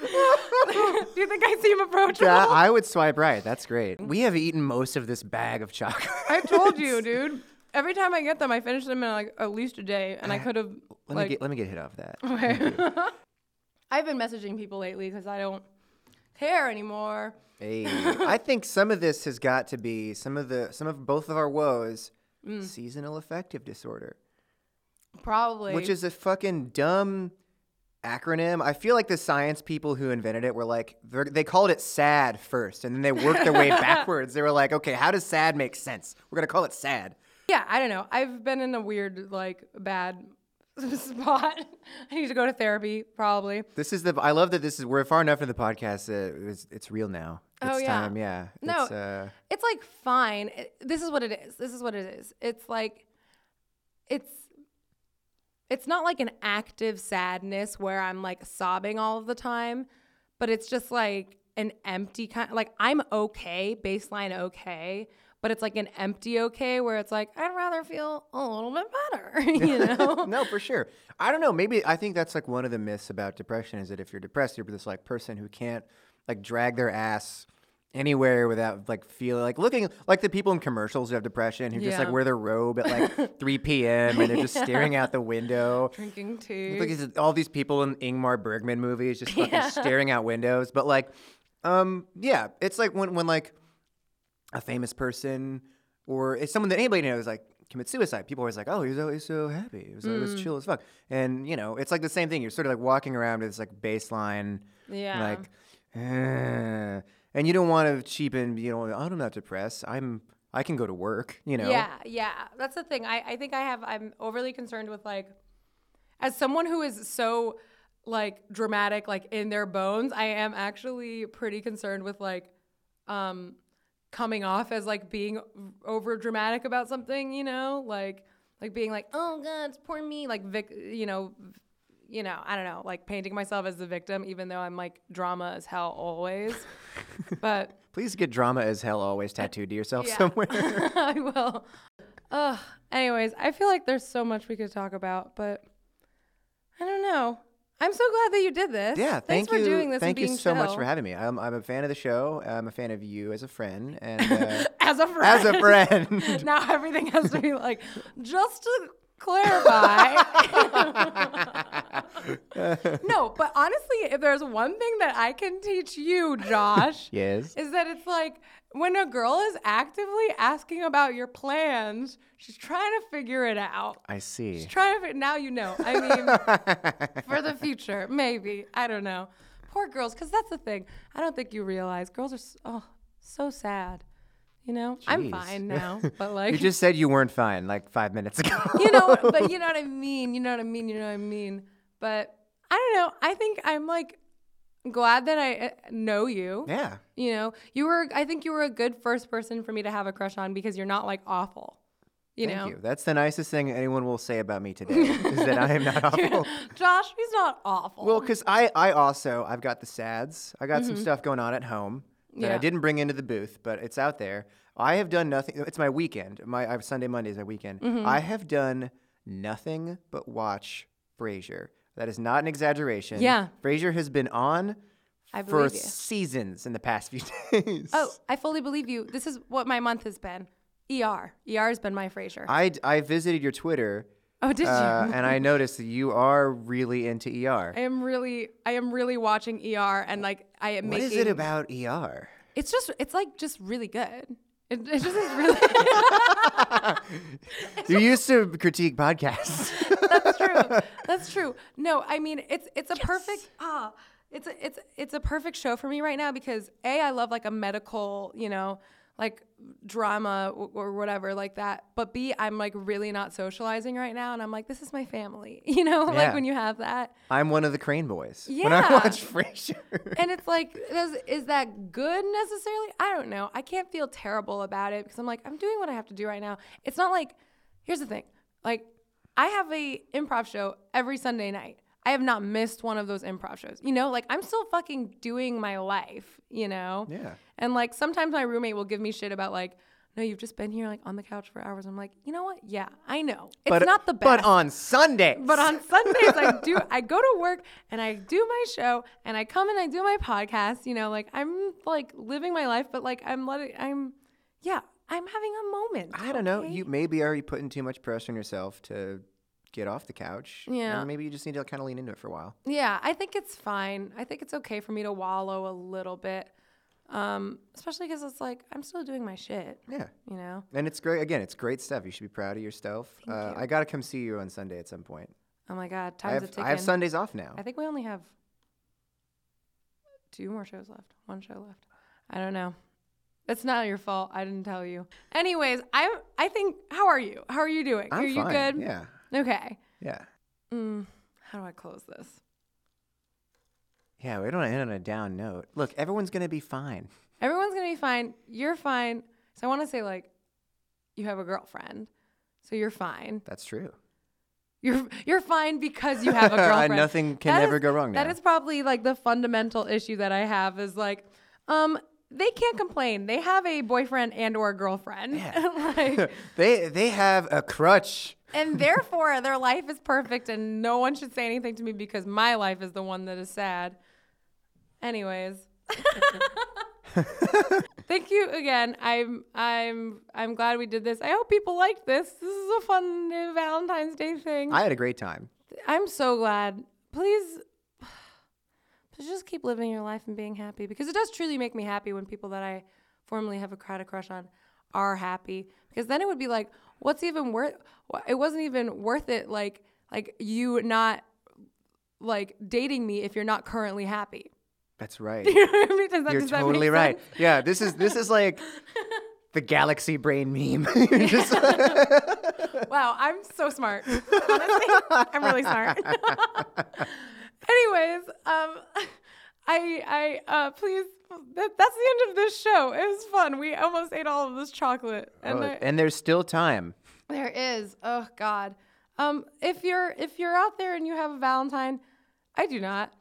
Do you think I seem approachable? yeah, I would swipe right. That's great. We have eaten most of this bag of chocolate. I told you, dude. Every time I get them, I finish them in like at least a day, and I eh, could have let like me get let me get hit off that. I've been messaging people lately because I don't care anymore. Hey, I think some of this has got to be some of the some of both of our woes, Mm. seasonal affective disorder, Probably. which is a fucking dumb acronym. I feel like the science people who invented it were like they called it SAD first, and then they worked their way backwards. They were like, okay, how does SAD make sense? We're gonna call it SAD. Yeah, I don't know. I've been in a weird, like, bad spot. I need to go to therapy, probably. This is the. I love that this is. We're far enough in the podcast. Uh, it's, it's real now. Oh, it's yeah. time. Yeah. No. It's, uh, It's like fine. It- this is what it is. This is what it is. It's like it's it's not like an active sadness where I'm like sobbing all of the time, but it's just like an empty kind like I'm okay, baseline okay, but it's like an empty okay where it's like I'd rather feel a little bit better, you know? no, for sure. I don't know. Maybe I think that's like one of the myths about depression is that if you're depressed, you're this like person who can't like drag their ass anywhere without like feeling like looking like the people in commercials who have depression who just like wear their robe at like 3 p.m. and they're just staring out the window. Drinking tea. At all these people in Ingmar Bergman movies just fucking Yeah. staring out windows. But like, um, yeah, it's like when when like a famous person or it's someone that anybody knows like commit suicide. People are always like, oh, he's always so happy. It was always Mm. chill as fuck. And you know, it's like the same thing. You're sort of like walking around with this like baseline, Yeah. like, eh. and you don't want to cheapen. You know, I'm not depressed. I'm. I can go to work. You know. Yeah, yeah. That's the thing. I, I think I have I'm overly concerned with like as someone who is so like dramatic like in their bones, I am actually pretty concerned with like um coming off as like being over dramatic about something, you know? Like like being like, "Oh god, it's poor me," like vic- you know, you know, I don't know, like painting myself as the victim even though I'm like drama as hell always. but Please get drama as hell always tattooed to yourself Yeah. somewhere. I will. Ugh. Anyways, I feel like there's so much we could talk about, but I don't know. I'm so glad that you did this. Yeah, Thanks thank for you. doing this. Thank you so much for having me. I'm, I'm a fan of the show. I'm a fan of you as a friend, and uh, As a friend. as a friend. now everything has to be like, just to clarify. no, but honestly, if there's one thing that I can teach you, Josh, yes. is that it's like when a girl is actively asking about your plans, she's trying to figure it out. I see. She's trying to now you know. I mean, for the future, maybe. I don't know. Poor girls, because that's the thing. I don't think you realize girls are s oh so sad. You know, I'm fine now, but like you just said you weren't fine like five minutes ago. you know, but you know what I mean. You know what I mean. You know what I mean. But I don't know. I think I'm like glad that I uh, know you. yeah. You know, you were. I think you were a good first person for me to have a crush on because you're not like awful. You Thank know, you. That's the nicest thing anyone will say about me today is that I am not awful. Josh, he's not awful. Well, because I, I also I've got the sads. I got some stuff going on at home that I Mm-hmm. Didn't bring into the booth, but it's out there. I have done nothing. It's my weekend. My I have Sunday Monday is my weekend. Mm-hmm. I have done nothing but watch Frasier. That is not an exaggeration. Yeah. Frasier has been on I for believe you. seasons in the past few days. Oh, I fully believe you. This is what my month has been. ER. ER has been my Frasier. I, I visited your Twitter. oh, did Uh, you? and I noticed that you are really into ER. I am really, I am really watching ER, and like I am What making. is it about ER? It's just, it's like just really good. It, it just is really. You used to critique podcasts. That's true. That's true. No, I mean it's it's a perfect ah. It's a, it's it's a perfect show for me right now because a I love like a medical you know like drama or, or whatever like that. But b I'm like really not socializing right now, and I'm like this is my family. You know, Yeah. like when you have that. I'm one of the Crane boys. yeah. When I watch Frasier. and it's like is, is that good necessarily i don't know i can't feel terrible about it because i'm like i'm doing what i have to do right now it's not like here's the thing like i have a improv show every sunday night i have not missed one of those improv shows you know like i'm still fucking doing my life you know Yeah. and like sometimes my roommate will give me shit about like no you've just been here like on the couch for hours i'm like you know what yeah i know it's but, not the best But on Sunday. but on Sundays, I do. I go to work and I do my show and I come and I do my podcast. You know, like I'm like living my life, but like I'm letting. I'm, yeah, I'm having a moment. I don't know. You maybe are you putting too much pressure on yourself to get off the couch. Yeah. Maybe you just need to kind of lean into it for a while. Yeah, I think it's fine. I think it's okay for me to wallow a little bit, um, especially because it's like I'm still doing my shit. Yeah. You know. And it's great. Again, it's great stuff. You should be proud of yourself. Uh, I got to come see you on Sunday at some point. Oh my God, I time's a have, ticking. I have Sundays off now. I think we only have two more shows left. One show left. I don't know. It's not your fault. I didn't tell you. Anyways, I I think. How are you? How are you doing? I'm are you fine. good? Yeah. Okay. Yeah. Mm, how do I close this? Yeah, we don't end on a down note. Look, everyone's gonna be fine. Everyone's gonna be fine. You're fine. So I want to say like, you have a girlfriend, so you're fine. That's true. You're you're fine because you have a girlfriend. Nothing can That ever is- go wrong now. That is probably like the fundamental issue that I have is like, um, they can't complain. They have a boyfriend and or girlfriend. Yeah. like, they they have a crutch. And therefore their life is perfect and no one should say anything to me because my life is the one that is sad. Anyways. Thank you again. I'm I'm I'm glad we did this. I hope people liked this. This is a fun Valentine's Day thing. I had a great time. I'm so glad. Please, please just keep living your life and being happy because it does truly make me happy when people that I formerly have a had a crush on are happy. Because then it would be like, what's even worth? It wasn't even worth it. Like like you not like dating me if you're not currently happy. That's right. You know what I mean? Does that- You're totally right. Yeah, this is this is like the galaxy brain meme. Just- Wow, I'm so smart. Honestly, I'm really smart. Anyways, um, I, I, uh, please, that, that's the end of this show. It was fun. We almost ate all of this chocolate, and Oh, I- and there's still time. there is. Oh God. Um, if you're if you're out there and you have a Valentine, I do not.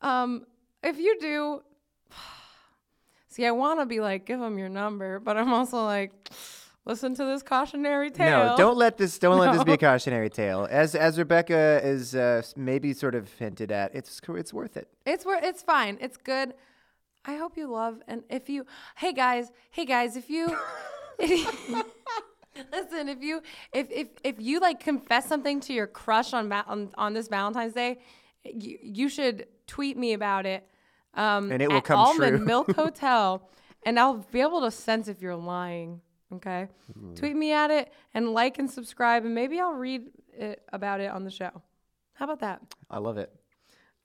Um, if you do, see, I want to be like, give them your number, but I'm also like, listen to this cautionary tale. No, don't let this don't let this be a cautionary tale. As as Rebecca is uh, maybe sort of hinted at, it's it's worth it. It's where it's fine. It's good. I hope you love and if you hey guys, hey guys, if you listen, if you if if if you like confess something to your crush on on, on this Valentine's Day, you, you should tweet me about it. Um, And it will at come Almond true. Milk Hotel, and I'll be able to sense if you're lying. Okay, tweet me at it and like and subscribe, and maybe I'll read it about it on the show. How about that? I love it.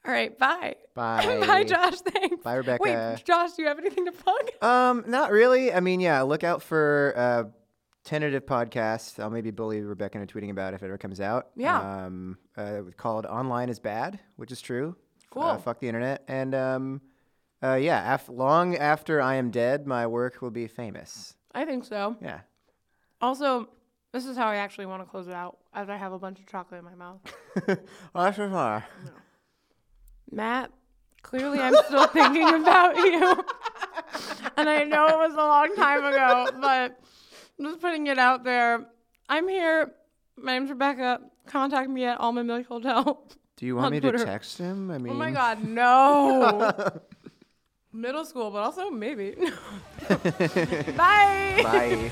All right, bye. Bye. bye, Josh. Thanks. Bye, Rebecca. Wait, Josh, do you have anything to plug? Um, not really. I mean, yeah, look out for uh tentative podcast. I'll maybe bully Rebecca into tweeting about it if it ever comes out. Yeah. Um, uh, called "Online is Bad," which is true. Uh, Cool. fuck the internet. And um, uh, yeah, af- long after I am dead, my work will be famous. I think so. Yeah. Also, this is how I actually want to close it out, as I have a bunch of chocolate in my mouth. well, that's for far. Matt, clearly I'm still thinking about you. and I know it was a long time ago, but I'm just putting it out there. I'm here. My name's Rebecca. Contact me at Almond Milk Hotel. Do you want me Twitter. to text him? I mean, Oh my God, no. Middle school, but also maybe. Bye. Bye.